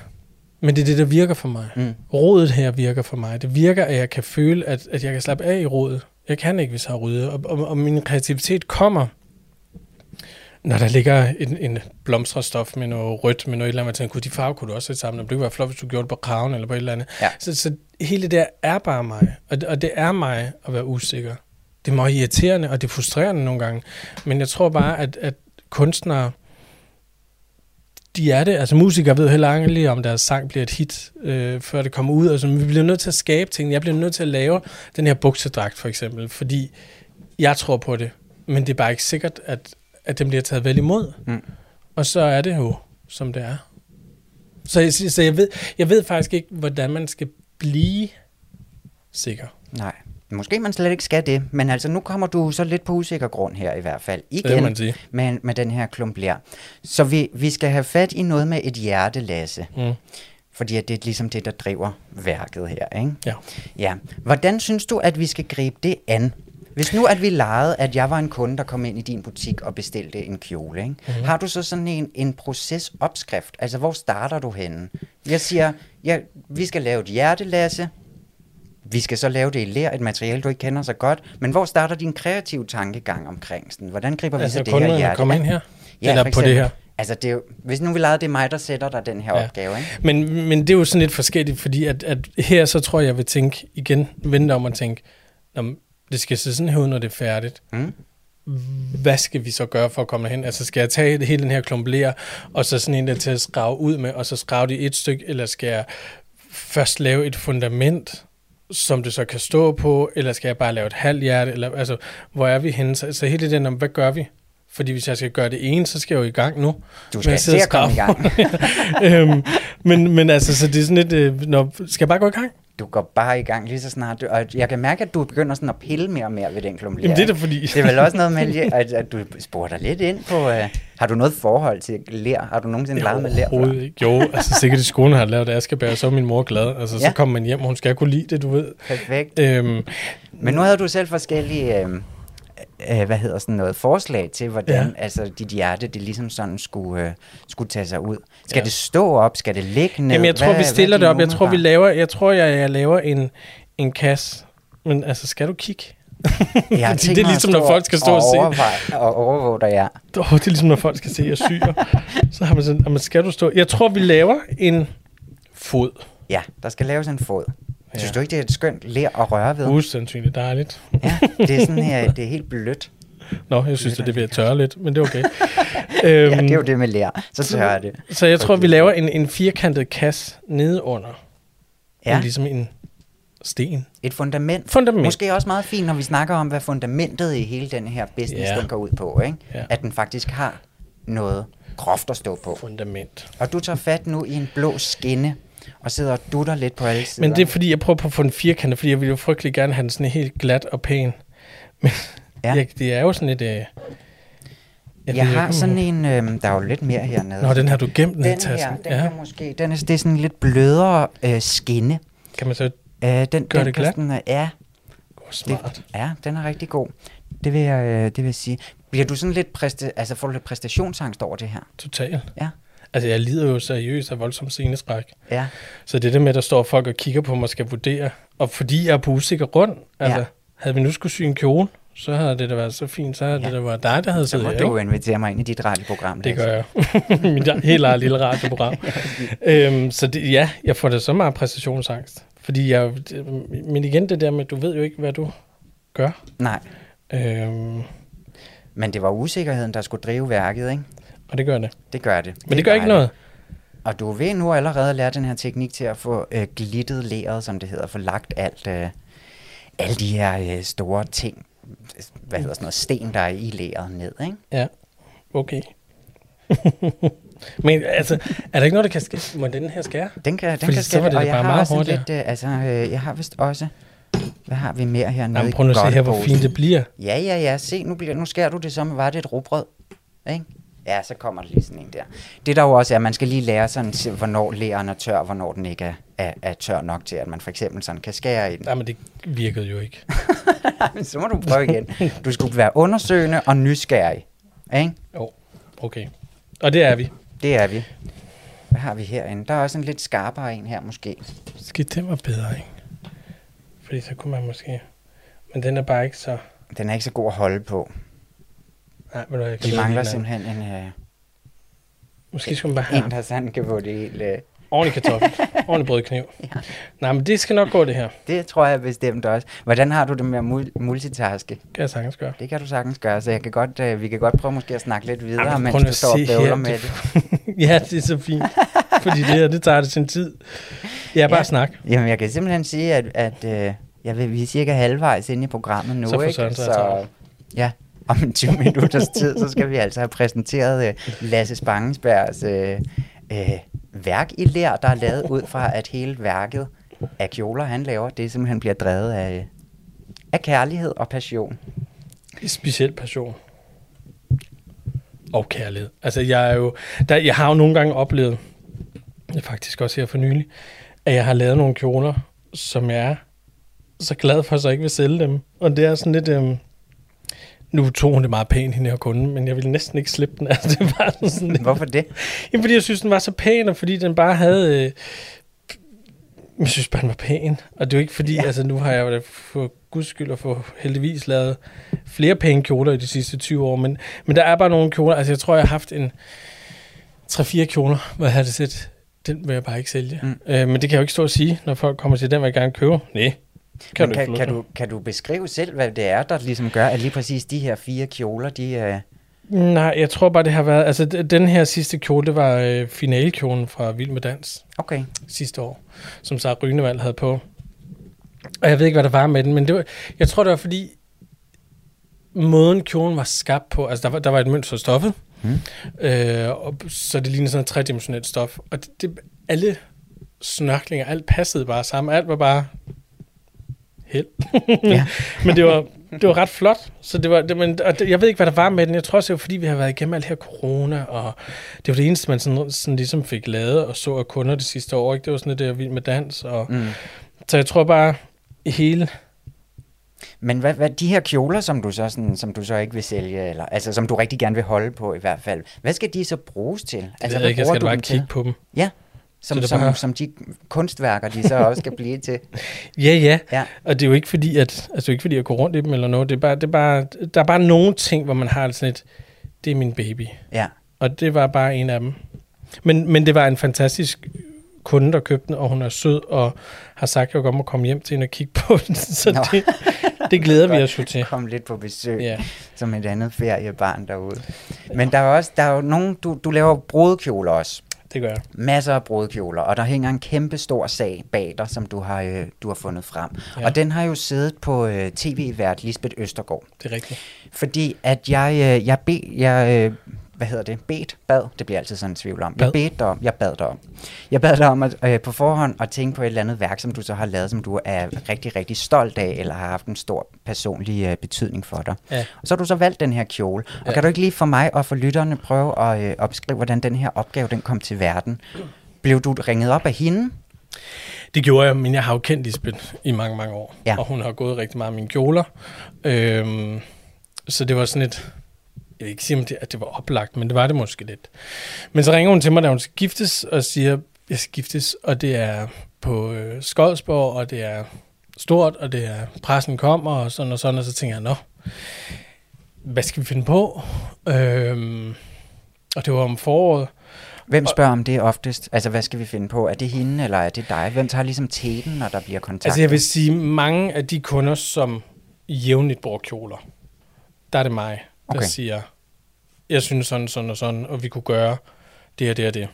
men det er det, der virker for mig. Mm. Rådet her virker for mig. Det virker, at jeg kan føle, at, at jeg kan slappe af i rådet. Jeg kan ikke, hvis jeg har ryddet. Og, og, og min kreativitet kommer, når der ligger en, en blomstrestof med noget rødt, med noget et eller andet, man tænker, "Gud, de farver kunne du også sætte sammen. Det kunne være flot, hvis du gjorde det på kraven eller på et eller andet. Ja. Så, så hele det der er bare mig. Og, det- og det er mig at være usikker. Det er meget irriterende, og det er frustrerende nogle gange. Men jeg tror bare, at, at kunstnere, de er det. Altså musikere ved jo heller aldrig, om deres sang bliver et hit, øh, før det kommer ud. Altså, vi bliver nødt til at skabe ting. Jeg bliver nødt til at lave den her buksedragt, for eksempel, fordi jeg tror på det. Men det er bare ikke sikkert, at, at den bliver taget vel imod. Mm. Og så er det jo, som det er. Så, jeg- så jeg, ved, jeg ved faktisk ikke, hvordan man skal blive sikker. Nej. Måske man slet ikke skal det, men altså nu kommer du så lidt på usikker grund her i hvert fald. Igen man sige. med, med den her klump ler. Så vi, vi skal have fat i noget med et hjerte, Lasse. Mm. Fordi at det er ligesom det, der driver værket her, ikke? Ja. Ja. Hvordan synes du, at vi skal gribe det an? Hvis nu, at vi legede, at jeg var en kunde, der kom ind i din butik og bestilte en kjole, ikke? Mm-hmm. har du så sådan en, en procesopskrift? Altså, hvor starter du henne? Jeg siger, ja, vi skal lave et hjertelasse. Vi skal så lave det i ler, et materiale, du ikke kender så godt. Men hvor starter din kreative tankegang omkring sådan? Hvordan griber vi Altså, så det her hjerte? kommer an? ind her? Ja, Eller for på det eksempel. her? Altså, det er jo, hvis nu vi legede, det er mig, der sætter dig den her ja. Opgave, ikke? Men, men det er jo sådan lidt forskelligt, fordi at, at her så tror jeg, jeg vil tænke igen, vente om og tænke, "Nå, men det skal se sådan her ud, når det er færdigt. Mm. Hvad skal vi så gøre for at komme hen? Altså skal jeg tage hele den her klump ler, og så sådan en der til at skrave ud med, og så skrave det i et stykke, eller skal jeg først lave et fundament, som det så kan stå på, eller skal jeg bare lave et halvt hjerte, eller altså, hvor er vi henne? Så, så hele den om, hvad gør vi? Fordi hvis jeg skal gøre det ene, så skal jeg jo i gang nu. Du skal og at komme i gang. øhm, men, men altså, så det er sådan lidt, øh, når, skal jeg bare gå i gang? Du går bare i gang lige så snart. Du, og jeg kan mærke, at du begynder sådan at pille mere og mere ved den klump Jamen, det er da ikke? fordi... Det er vel også noget med, at, at du spurgte lidt ind på... Uh, har du noget forhold til ler? Har du nogensinde leget med før? Overhovedet ikke. Jo, altså sikkert i skolen har jeg lavet Askebær, så er min mor glad. Altså, Ja. så kommer man hjem, og hun skal kunne lide det, du ved. Perfekt. Øhm, Men nu havde du selv forskellige... Øh, øh, hvad hedder sådan noget, forslag til, hvordan ja. Altså, dit hjerte, det ligesom sådan skulle, øh, skulle tage sig ud. Skal ja. Det stå op? Skal det ligge ned? jamen, jeg tror, Hvad- vi stiller er det op. Jeg tror, vi laver, jeg tror, jeg, jeg laver en, en kasse. Men altså, skal du kigge? Jeg har det er ligesom, når folk skal stå og se. overveje- Og overvåge dig, ja. Oh, det er ligesom, når folk skal se, at jeg syr. så har man sådan, jamen, skal du stå? Jeg tror, vi laver en fod. Ja, der skal laves en fod. Ja. Synes du ikke, det er et skønt ler at røre ved? Usandsynligt dejligt. Ja, det er sådan her, det er helt blødt. Nå, jeg synes, at det er at tørre lidt, men det er okay. øhm, Ja, det er jo det med ler. Så tørrer det. Så jeg tror, vi laver en, en firkantet kasse nede under. Ja, ligesom en sten. et fundament. Fundament. Måske også meget fint, når vi snakker om, hvad fundamentet i hele den her business, Ja. den går ud på. Ikke? Ja. At den faktisk har noget groft at stå på. Fundament. Og du tager fat nu i en blå skinne, og sidder og dutter lidt på alle sider. Men det er fordi, jeg prøver på at få en firkantet, fordi jeg vil jo frygtelig gerne have den sådan helt glat og pæn. Men Ja. jeg, det er jo sådan lidt... Øh, jeg, jeg ved har sådan en, øh, der er jo lidt mere hernede. Nå, den har du gemt ned i den her, tasken. den Ja. kan måske, den er, det er sådan en lidt blødere øh, skinne. Kan man så Øh, den, den Gør kan det glat? Sådan, øh, ja, gå smart? Ja, den er rigtig god. Det vil jeg, øh, det vil jeg sige. Bliver du sådan lidt, præsta- altså får du lidt præstationsangst over det her? Totalt. Ja. Altså, jeg lider jo seriøst af voldsom sceneskræk. Ja. Så det er det med, at der står folk og kigger på mig skal vurdere. Og fordi jeg er på usikker grund, altså, Ja. havde vi nu skulle sy en kjole, så havde det da været så fint, så havde Ja. det da været dig, der havde Så siddet må her, du ikke? invitere mig ind i dit radioprogram. Det gør jeg. Mit helt eget lille radioprogram. øhm, så det, ja, jeg får da så meget præstationsangst. Fordi jeg, men igen det der med, du ved jo ikke, hvad du gør. Nej, Øhm, men det var usikkerheden, der skulle drive værket, ikke? Og det gør det. Det gør det. Men det, det gør ikke noget. Og du ved nu allerede lære den her teknik til at få øh, glittet leret, som det hedder, få lagt alt, øh, alle de her øh, store ting, hvad hedder sådan noget, sten, der er i leret ned, ikke? Ja, okay. men altså, er der ikke noget, der kan skære? Må den her skære? Den kan, den Fordi kan så var skære, det og da jeg bare har meget også hurtigere. lidt, øh, altså, øh, jeg har vist også, hvad har vi mere hernede Jamen, prøv nu at se her, hvor fint det bliver. Ja, ja, ja. Se, nu, bliver, nu skærer du det som, var det et rugbrød? Ikke? Ja, så kommer der lige sådan en der. Det der jo også er, at man skal lige lære sådan, hvornår læren er tør, og hvornår den ikke er, er, er tør nok til, at man for eksempel sådan kan skære i den. Jamen, det virkede jo ikke. så må du prøve igen. Du skulle være undersøgende og nysgerrig. Ikke? Jo, okay. Og det er vi. Det er vi. Hvad har vi herinde? Der er også en lidt skarpere en her måske. Skal det var bedre, ikke? Fordi så kunne man måske... Men den er bare ikke så... Den er ikke så god at holde på. Nej, men jeg Vi mangler simpelthen en, øh, Måske skulle man bare have en der sådan kan få det helt... Øh, ordentlig kartoffel. ordentlig brødkniv. Ja. Nej, men det skal nok gå, det her. det tror jeg bestemt også. Hvordan har du det med at mul- multitaske? Kan jeg sagtens gøre. Det kan du sagtens gøre, så jeg kan godt, øh, vi kan godt prøve måske at snakke lidt videre, Jamen, mens du står og bøvler med det- det. ja, det er så fint. Fordi det her, det tager det sin tid. Ja, bare Ja. snak. Jamen, jeg kan simpelthen sige, at, at øh, jeg vil, vi er cirka halvvejs inde i programmet nu, Så for ikke? søren, så travlt. ja, om 20 minutters tid, så skal vi altså have præsenteret øh, Lasse Spangensbergs øh, øh, værk i lær, der er lavet ud fra, at hele værket af kjoler, han laver, det simpelthen bliver drevet af, øh, af kærlighed og passion. Speciel passion. Og kærlighed. Altså, jeg, er jo, der, jeg har jo nogle gange oplevet, det faktisk også her for nylig, at jeg har lavet nogle kjoler, som jeg er så glad for, så jeg ikke vil sælge dem. Og det er sådan lidt... Øh, nu tog hun det meget pænt, hende her kunde, men jeg ville næsten ikke slippe den. Altså, det var sådan Hvorfor det? Jamen, fordi jeg synes, den var så pæn, og fordi den bare havde... Øh, jeg synes bare, den var pæn. Og det er jo ikke fordi, ja. altså nu har jeg jo for guds skyld at få heldigvis lavet flere pæne kjoler i de sidste 20 år, men, men der er bare nogle kjoler, altså jeg tror, jeg har haft en 3-4 kjoler, hvor jeg havde det set, den vil jeg bare ikke sælge. Mm. Øh, men det kan jeg jo ikke stå og sige, når folk kommer til den, vil jeg gerne købe. Nej, kan, du, kan, kan, du, kan du beskrive selv, hvad det er, der ligesom gør, at lige præcis de her fire kjoler, de er... Nej, jeg tror bare, det har været... Altså, den her sidste kjole, det var øh, finalekjolen fra Vild med Dans. Okay. Sidste år, som Sara Rynevald havde på. Og jeg ved ikke, hvad der var med den, men det var, jeg tror, det var fordi, måden kjolen var skabt på, altså der var, der var et mønster stoffet, hmm. øh, og, så det lignede sådan et tredimensionelt stof. Og det, det, alle snørklinger, alt passede bare sammen, alt var bare held. ja. men det var, det var ret flot. Så det var, det, men, og det, jeg ved ikke, hvad der var med den. Jeg tror også, det var, fordi vi har været igennem alt her corona, og det var det eneste, man sådan, sådan ligesom fik lavet og så af kunder det sidste år. Ikke? Det var sådan lidt der vild med dans. Og, mm. Så jeg tror bare, hele... Men hvad, hvad, de her kjoler, som du, så sådan, som du så ikke vil sælge, eller, altså som du rigtig gerne vil holde på i hvert fald, hvad skal de så bruges til? Altså, jeg ved ikke, jeg skal bare kigge på dem. Ja, som, som, bare... som de kunstværker, de så også skal blive til. ja, ja, ja. Og det er jo ikke fordi, at, altså ikke fordi, jeg går rundt i dem eller noget. Det er bare, det er bare, der er bare nogle ting, hvor man har sådan et, det er min baby. Ja. Og det var bare en af dem. Men, men det var en fantastisk kunde, der købte den, og hun er sød, og har sagt, at jeg godt må komme hjem til hende og kigge på den. Så det, det glæder vi os jo til. Kom lidt på besøg, ja. som et andet feriebarn derude. Men der er også, der er jo nogen, du, du laver brudekjoler også. Det gør jeg. Masser af brudkjoler, og der hænger en kæmpe stor sag bag dig, som du har, øh, du har fundet frem. Ja. Og den har jo siddet på øh, tv-vært Lisbeth Østergaard. Det er rigtigt. Fordi at jeg, øh, jeg, be, jeg øh, hvad hedder det, bedt, bad, det bliver altid sådan en tvivl om. Bad. Jeg bedte dig om, jeg bad dig om. Jeg bad dig om at, øh, på forhånd at tænke på et eller andet værk, som du så har lavet, som du er rigtig, rigtig stolt af, eller har haft en stor personlig øh, betydning for dig. Ja. Og så har du så valgt den her kjole. Og ja. kan du ikke lige for mig og for lytterne prøve at, øh, at beskrive, hvordan den her opgave, den kom til verden? Blev du ringet op af hende? Det gjorde jeg, men jeg har jo kendt Lisbeth i mange, mange år. Ja. Og hun har gået rigtig meget af mine kjoler. Øhm, så det var sådan et jeg vil ikke sige, at det var oplagt, men det var det måske lidt. Men så ringer hun til mig, da hun skal giftes, og siger, jeg skal giftes, og det er på øh, Skodsborg, og det er stort, og det er pressen kommer, og sådan og sådan, og så tænker jeg, nå, hvad skal vi finde på? Øhm, og det var om foråret. Hvem spørger om det oftest? Altså, hvad skal vi finde på? Er det hende, eller er det dig? Hvem tager ligesom teten, når der bliver kontakt? Altså, jeg vil sige, mange af de kunder, som jævnligt bruger kjoler, der er det mig der okay. siger, jeg synes sådan, sådan og sådan, og vi kunne gøre det og det og det.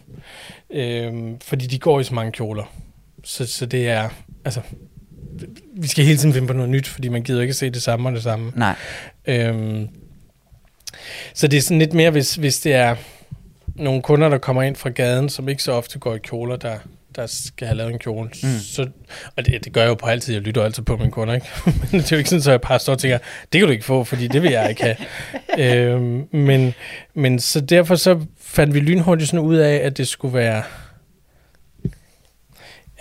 Øhm, fordi de går i så mange kjoler. Så, så det er, altså, vi skal hele tiden finde på noget nyt, fordi man gider ikke se det samme og det samme. Nej. Øhm, så det er sådan lidt mere, hvis, hvis det er nogle kunder, der kommer ind fra gaden, som ikke så ofte går i kjoler, der, der skal have lavet en kjole. Mm. Så, og det, det gør jeg jo på altid. Jeg lytter altid på mine kunder, ikke? men det er jo ikke sådan, at jeg bare står og tænker, det kan du ikke få, fordi det vil jeg ikke have. øhm, men, men så derfor så fandt vi lynhurtigt sådan ud af, at det skulle være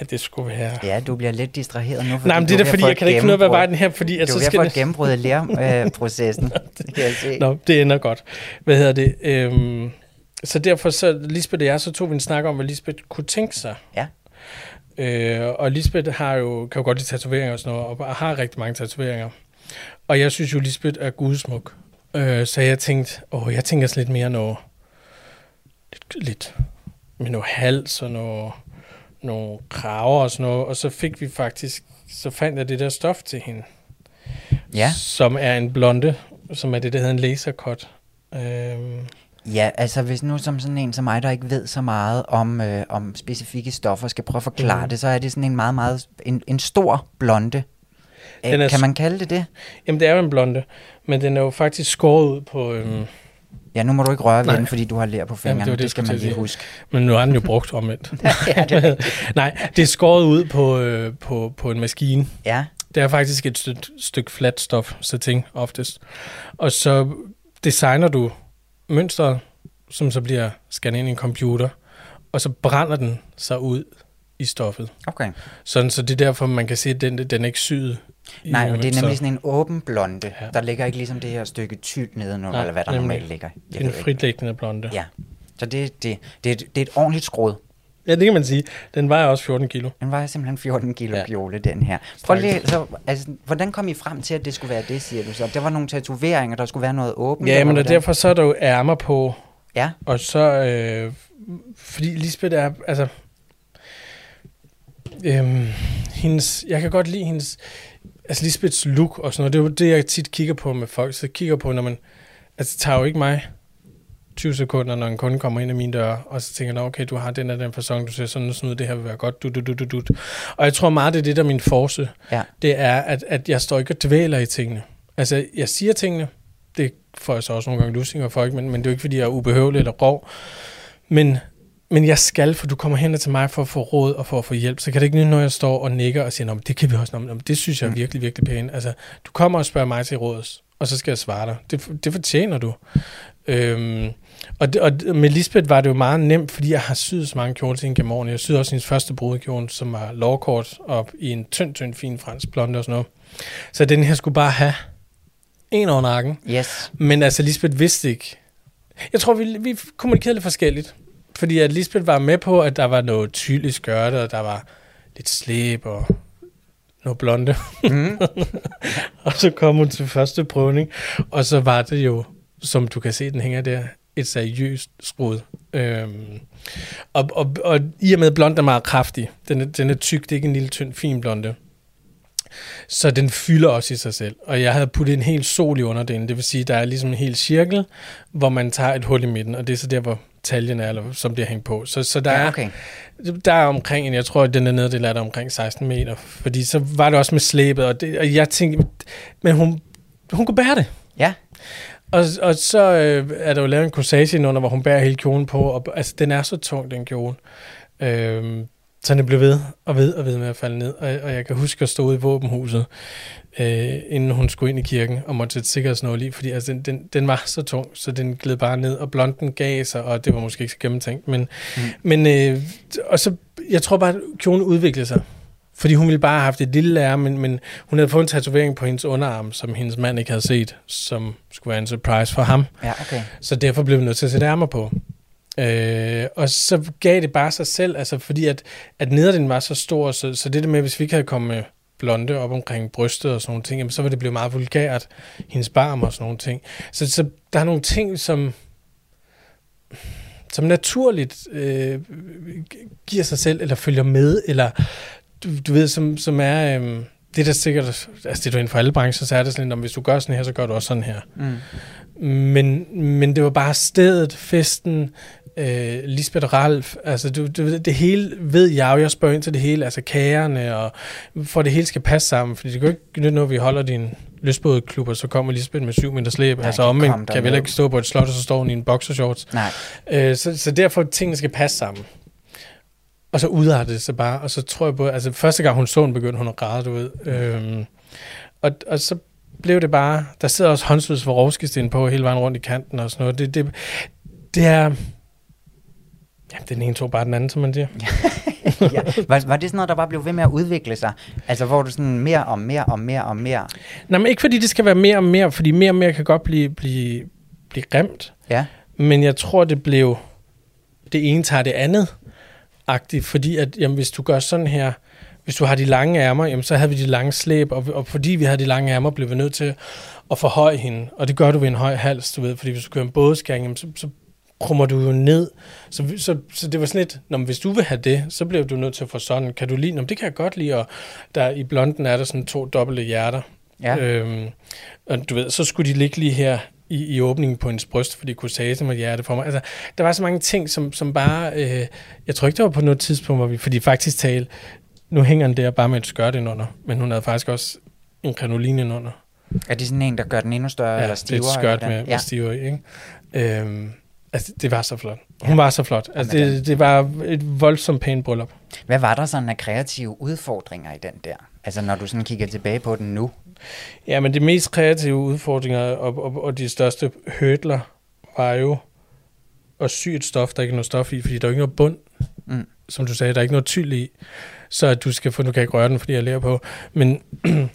at det skulle være... Ja, du bliver lidt distraheret nu. Nej, men det er da fordi, jeg kan ikke finde ud af, hvad var den her, fordi... At du er ved at få gennembrud i lærprocessen, det kan jeg se. Nå, det ender godt. Hvad hedder det? Øhm, så derfor, så Lisbeth og jeg, så tog vi en snak om, hvad Lisbeth kunne tænke sig. Ja. Øh, og Lisbeth har jo, kan jo godt lide tatoveringer og sådan noget, og har rigtig mange tatoveringer. Og jeg synes jo, Lisbeth er gudsmuk. Øh, så jeg tænkte, åh, jeg tænker lidt mere noget, lidt, lidt med noget hals og noget, nogle kraver og sådan noget. Og så fik vi faktisk, så fandt jeg det der stof til hende. Ja. Som er en blonde, som er det, der hedder en lasercut. Øh, Ja, altså hvis nu som sådan en som mig, der ikke ved så meget om, øh, om specifikke stoffer, skal prøve at forklare mm. det, så er det sådan en meget, meget, en, en stor blonde. Den er, kan man kalde det det? Jamen det er jo en blonde, men den er jo faktisk skåret ud på... Øhm, Ja, nu må du ikke røre ved den, fordi du har lær på fingrene. Jamen, det, det, det skal man lige huske. Men nu har den jo brugt omvendt. ja, det Nej, det er skåret ud på, øh, på, på en maskine. Ja. Det er faktisk et stykke, stykke fladt stof, satin oftest. Og så designer du mønstret, som så bliver scannet ind i en computer, og så brænder den sig ud i stoffet. Okay. Sådan, så det er derfor, man kan se, at den, den er ikke syet. Nej, og det er nemlig sådan en åben blonde. Ja. Der ligger ikke ligesom det her stykke tylt nedenunder, Nej, eller hvad der normalt ligger. Det Jeg er en fritlæggende blonde. Ja. Så det, det, det, er et- det er et ordentligt skrud. Ja, det kan man sige. Den vejer også 14 kilo. Den vejer simpelthen 14 kilo Ja. kjole, den her. Prøv lige, så, altså, hvordan kom I frem til, at det skulle være det, siger du så? Der var nogle tatoveringer, der skulle være noget åbent? Ja, men og derfor så er der jo ærmer på, Ja, og så, øh, fordi Lisbeth er, altså, øhm, hendes, jeg kan godt lide hendes, altså Lisbeths look og sådan noget, det er jo det, jeg tit kigger på med folk, så jeg kigger på, når man, altså det tager jo ikke mig 20 sekunder, når en kunde kommer ind i min dør, og så tænker jeg, "Nå, okay, du har den og den fasong, du ser sådan og sådan ud, det her vil være godt, du, du, du, du, du. Og jeg tror meget, det er det, der er min force, ja. det er, at, at jeg står ikke og dvæler i tingene. Altså, jeg siger tingene, det får jeg så også nogle gange lusinger for, ikke? Men, men det er jo ikke, fordi jeg er ubehøvelig eller grov. Men, men jeg skal, for du kommer hen til mig for at få råd og for at få hjælp. Så kan det ikke nytte, når jeg står og nikker og siger, det kan vi også, Nå, men det synes jeg er Mm. virkelig, virkelig pænt. Altså, du kommer og spørger mig til råds, og så skal jeg svare dig. Det, det fortjener du. Øhm, og, det, og med Lisbeth var det jo meget nemt, fordi jeg har syet så mange kjoler til hende gennem årene. Jeg syede også hendes første brudekjole, som var lovkort op i en tynd, tynd, fin fransk blonde og sådan noget. Så den her skulle bare have en over nakken. Yes. Men altså, Lisbeth vidste ikke. Jeg tror, vi, vi kommunikerede lidt forskelligt. Fordi at Lisbeth var med på, at der var noget tydeligt skørte, og der var lidt slæb og noget blonde. Mm. og så kom hun til første prøvning, og så var det jo, som du kan se, den hænger der, et seriøst skrud. Øhm, og, og, og i og med, at blond er meget kraftig, den er, den er tyk, det er ikke en lille, tynd, fin blonde. Så den fylder også i sig selv. Og jeg havde puttet en hel sol i underdelen, det vil sige, der er ligesom en hel cirkel, hvor man tager et hul i midten, og det er så der, hvor taljen er, eller som bliver hængt på. Så, så der, Ja, er, okay. der er omkring, jeg tror, at den der nede, det er der omkring 16 meter. Fordi så var det også med slæbet, og, det, og jeg tænkte, men hun, hun kunne bære det. Ja. Og, og så øh, er der jo lavet en corsage under, hvor hun bærer hele kjolen på, og altså, den er så tung, den kjole. Øhm, så den blev ved og ved og ved med at falde ned. Og, og jeg kan huske at stå ude i våbenhuset, øh, inden hun skulle ind i kirken, og måtte sætte sikkerhedsnål i, fordi altså, den, den, den var så tung, så den gled bare ned, og blonden gav sig, og det var måske ikke så gennemtænkt. Men, Mm. men øh, og så, jeg tror bare, at kjolen udviklede sig. Fordi hun ville bare have haft et lille lærer, men, men hun havde fået en tatovering på hendes underarm, som hendes mand ikke havde set, som skulle være en surprise for ham. Ja, okay. Så derfor blev vi nødt til at sætte ærmer på. Øh, og så gav det bare sig selv, altså fordi at, at nederdelen var så stor, så, så det der med, hvis vi ikke havde kommet blonde op omkring brystet og sådan nogle ting, jamen, så ville det blive meget vulgært, hendes barm og sådan nogle ting. Så, så der er nogle ting, som, som naturligt øh, giver sig selv, eller følger med, eller du, du ved, som, som er... Øh, det er da sikkert, altså det er du inden for alle brancher, så er det sådan, at hvis du gør sådan her, så gør du også sådan her. Mm. Men, men det var bare stedet, festen, øh, Lisbeth Ralf, altså du, du, det hele ved jeg jo, jeg spørger ind til det hele, altså kagerne, og for det hele skal passe sammen, fordi det kan jo ikke nytte noget, vi holder din lystbådklub, og så kommer Lisbeth med syv meter slæb, Nej, altså omvendt kan heller ikke stå på et slot, og så står hun i en boxershorts. Nej. Øh, så, så derfor, tingene skal passe sammen. Og så udartede det sig bare, og så tror jeg på, altså første gang hun så den, begyndte hun at græde, du ved. Øhm, og, og så blev det bare, der sidder også håndsveds for på hele vejen rundt i kanten og sådan noget. Det, det, det er, ja, den ene tog bare den anden, som man siger. ja. Var, var det sådan noget, der bare blev ved med at udvikle sig? Altså, hvor du sådan mere og mere og mere og mere... Nej, men ikke fordi det skal være mere og mere, fordi mere og mere kan godt blive, blive, blive grimt. Ja. Men jeg tror, det blev, det ene tager det andet, agtigt, fordi at, jamen, hvis du gør sådan her, hvis du har de lange ærmer, jamen, så havde vi de lange slæb, og, og fordi vi havde de lange ærmer, blev vi nødt til at forhøje hende, og det gør du ved en høj hals, du ved, fordi hvis du kører en bådskæring, jamen, så, så krummer du jo ned. Så, så, så det var sådan lidt, når hvis du vil have det, så bliver du nødt til at få sådan. Kan du lide? Nå, det kan jeg godt lide, og der, i blonden er der sådan to dobbelte hjerter. Ja. Øhm, og du ved, så skulle de ligge lige her i, i åbningen på hendes bryst, fordi corsage med hjerte for mig. Altså, der var så mange ting, som, som bare... Øh, jeg tror ikke, det var på noget tidspunkt, hvor vi... Fordi faktisk tale, nu hænger den der bare med et skørt under, men hun havde faktisk også en kranoline under. Er det sådan en, der gør den endnu større Ja, eller det er stivere? et skørt med, hvordan? med ja. stiver i, ikke? Øhm, altså, det var så flot. Hun Ja. var så flot. Altså, Jamen, det, det var et voldsomt pænt bryllup. Hvad var der sådan af kreative udfordringer i den der? Altså når du sådan kigger tilbage på den nu. Ja, men de mest kreative udfordringer og, og, og de største hurdler var jo at sy et stof, der ikke er noget stof i, fordi der er ikke noget bund. Mm. Som du sagde, der er ikke noget tyld i. Så at du skal få, nu kan jeg ikke røre den, fordi jeg lærer på, men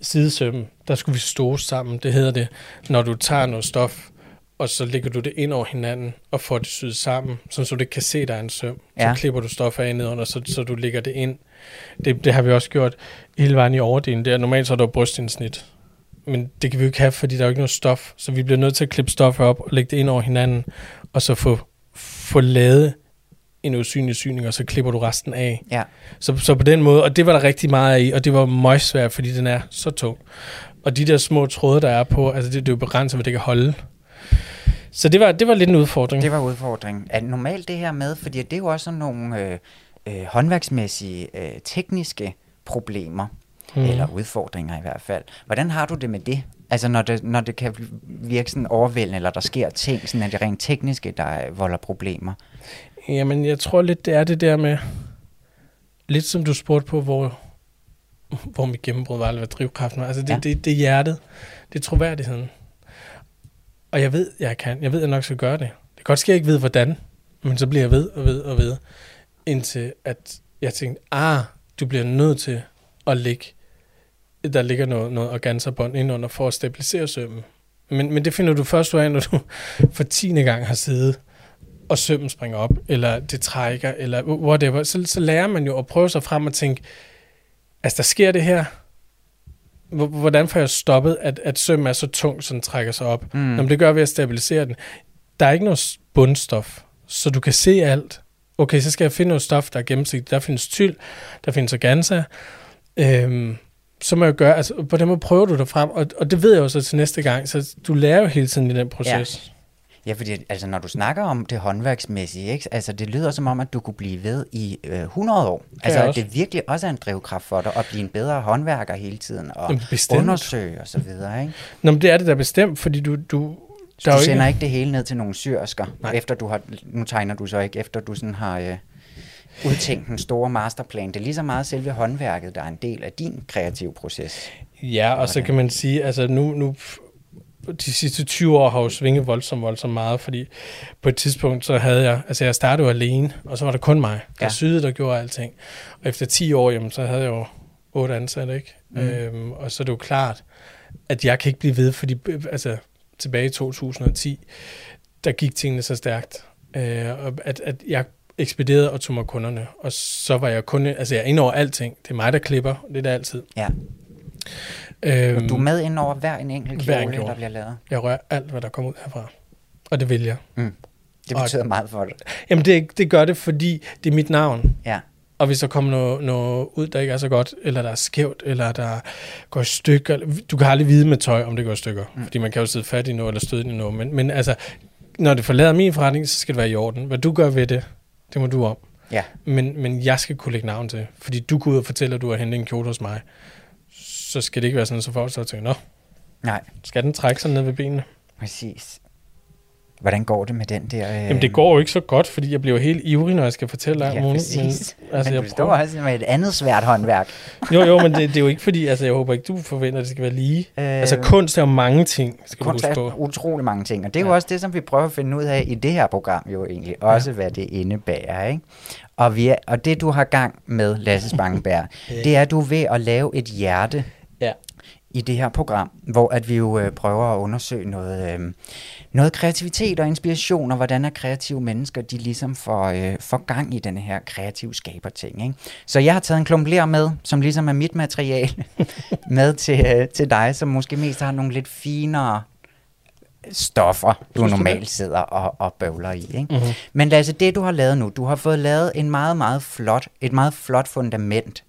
sidesømmen, der skulle vi stå sammen, det hedder det, når du tager noget stof, og så lægger du det ind over hinanden og får det syet sammen, så du ikke kan se, der er en søm. Ja. Så klipper du stoffet af nedenunder, så, så du lægger det ind. Det, det har vi også gjort hele vejen i overdelen. Der. Normalt så er der brystindsnit. Men det kan vi jo ikke have, fordi der er jo ikke noget stof. Så vi bliver nødt til at klippe stoffet op og lægge det ind over hinanden, og så få, få lavet en usynlig syning, og så klipper du resten af. Ja. Så, så på den måde, og det var der rigtig meget af i, og det var meget svært, fordi den er så tung. Og de der små tråde, der er på, altså det, det er jo begrænset, hvad det kan holde. Så det var, det var lidt en udfordring. Det var udfordringen. Er normalt det her med, fordi det er jo også sådan nogle øh, øh, håndværksmæssige, øh, tekniske problemer, mm. eller udfordringer i hvert fald. Hvordan har du det med det? Altså når det, når det kan virke sådan overvældende, eller der sker ting, sådan er det rent tekniske, der volder problemer? Jamen, jeg tror lidt, det er det der med, lidt som du spurgte på, hvor, hvor mit gennembrud var, eller hvad drivkraften var. Altså det, ja. det, det, er hjertet, det er troværdigheden. Og jeg ved, jeg kan. Jeg ved, jeg nok skal gøre det. Det kan godt ske, jeg ikke ved, hvordan. Men så bliver jeg ved og ved og ved. Indtil at jeg tænkte, ah, du bliver nødt til at lægge, der ligger noget, noget organsabånd indunder for at stabilisere sømmen. Men, men det finder du først ud af, når du for tiende gang har siddet, og sømmen springer op, eller det trækker, eller whatever. Så, så lærer man jo at prøve sig frem og tænke, altså der sker det her, hvordan får jeg stoppet, at, at søm er så tung, så den trækker sig op? Mm. Jamen, det gør vi at stabilisere den. Der er ikke noget bundstof, så du kan se alt. Okay, så skal jeg finde noget stof, der er gennemsigtigt. Der findes tyld, der findes organza. Øhm, så må jeg gøre, altså på den måde prøver du dig frem, og, og det ved jeg jo så til næste gang, så du lærer jo hele tiden i den proces. Ja. Ja, fordi altså, når du snakker om det håndværksmæssige, ikke? Altså, det lyder som om, at du kunne blive ved i øh, 100 år. Det altså, at det virkelig også er en drivkraft for dig at blive en bedre håndværker hele tiden, og bestemt. undersøge og så videre, ikke? Nå, men det er det da bestemt, fordi du... du så der du sender ikke... ikke det hele ned til nogle syrsker, Nej. efter du har, nu tegner du så ikke, efter du sådan har øh, udtænkt en stor masterplan. Det er lige så meget selve håndværket, der er en del af din kreative proces. Ja, og så kan man sige, altså nu, nu de sidste 20 år har jo svinget voldsomt, voldsomt meget, fordi på et tidspunkt, så havde jeg, altså jeg startede jo alene, og så var der kun mig, der ja. syede, der gjorde alting. Og efter 10 år, jamen, så havde jeg jo otte ansatte, ikke? Mm. Øhm, og så er det jo klart, at jeg kan ikke blive ved, fordi altså, tilbage i 2010, der gik tingene så stærkt, øh, at, at jeg ekspederede og tog mig kunderne, og så var jeg kun, altså jeg er inde over alting. Det er mig, der klipper, det er det altid. Ja. Øhm, du er med ind over hver en enkelt kjole, en der bliver lavet? Jeg rører alt, hvad der kommer ud herfra. Og det vil jeg. Mm. Det betyder og, meget for dig. Jamen, det, det gør det, fordi det er mit navn. Ja. Og hvis der kommer noget, noget ud, der ikke er så godt, eller der er skævt, eller der går i stykker. Du kan aldrig vide med tøj, om det går i stykker. Mm. Fordi man kan jo sidde fat i noget, eller støde i noget. Men, men altså, når det forlader min forretning, så skal det være i orden. Hvad du gør ved det, det må du om. Ja. Men, men jeg skal kunne lægge navn til. Fordi du går ud og fortæller, at du har hentet en kjole hos mig så skal det ikke være sådan, så folk så tænker, nå, Nej. skal den trække sig ned ved benene? Præcis. Hvordan går det med den der? Øh... Jamen det går jo ikke så godt, fordi jeg bliver helt ivrig, når jeg skal fortælle alt ja, muligt. Men, altså, men jeg du står også med et andet svært håndværk. jo, jo, men det, det, er jo ikke fordi, altså jeg håber ikke, du forventer, at det skal være lige. Øh, altså kunst er jo mange ting, skal kunst du på. utrolig mange ting, og det er ja. jo også det, som vi prøver at finde ud af i det her program jo egentlig. Også ja. hvad det indebærer, ikke? Og, vi er, og det du har gang med, Lasse Spangenberg, det er, at du er ved at lave et hjerte ja. i det her program, hvor at vi jo øh, prøver at undersøge noget, øh, noget kreativitet og inspiration, og hvordan er kreative mennesker, de ligesom får, øh, får gang i den her kreative skaberting. Ikke? Så jeg har taget en klump ler med, som ligesom er mit materiale, med til, øh, til dig, som måske mest har nogle lidt finere stoffer, du normalt sidder og, og bøvler i. Ikke? Mm-hmm. Men Lasse, det du har lavet nu, du har fået lavet en meget, meget flot, et meget flot fundament,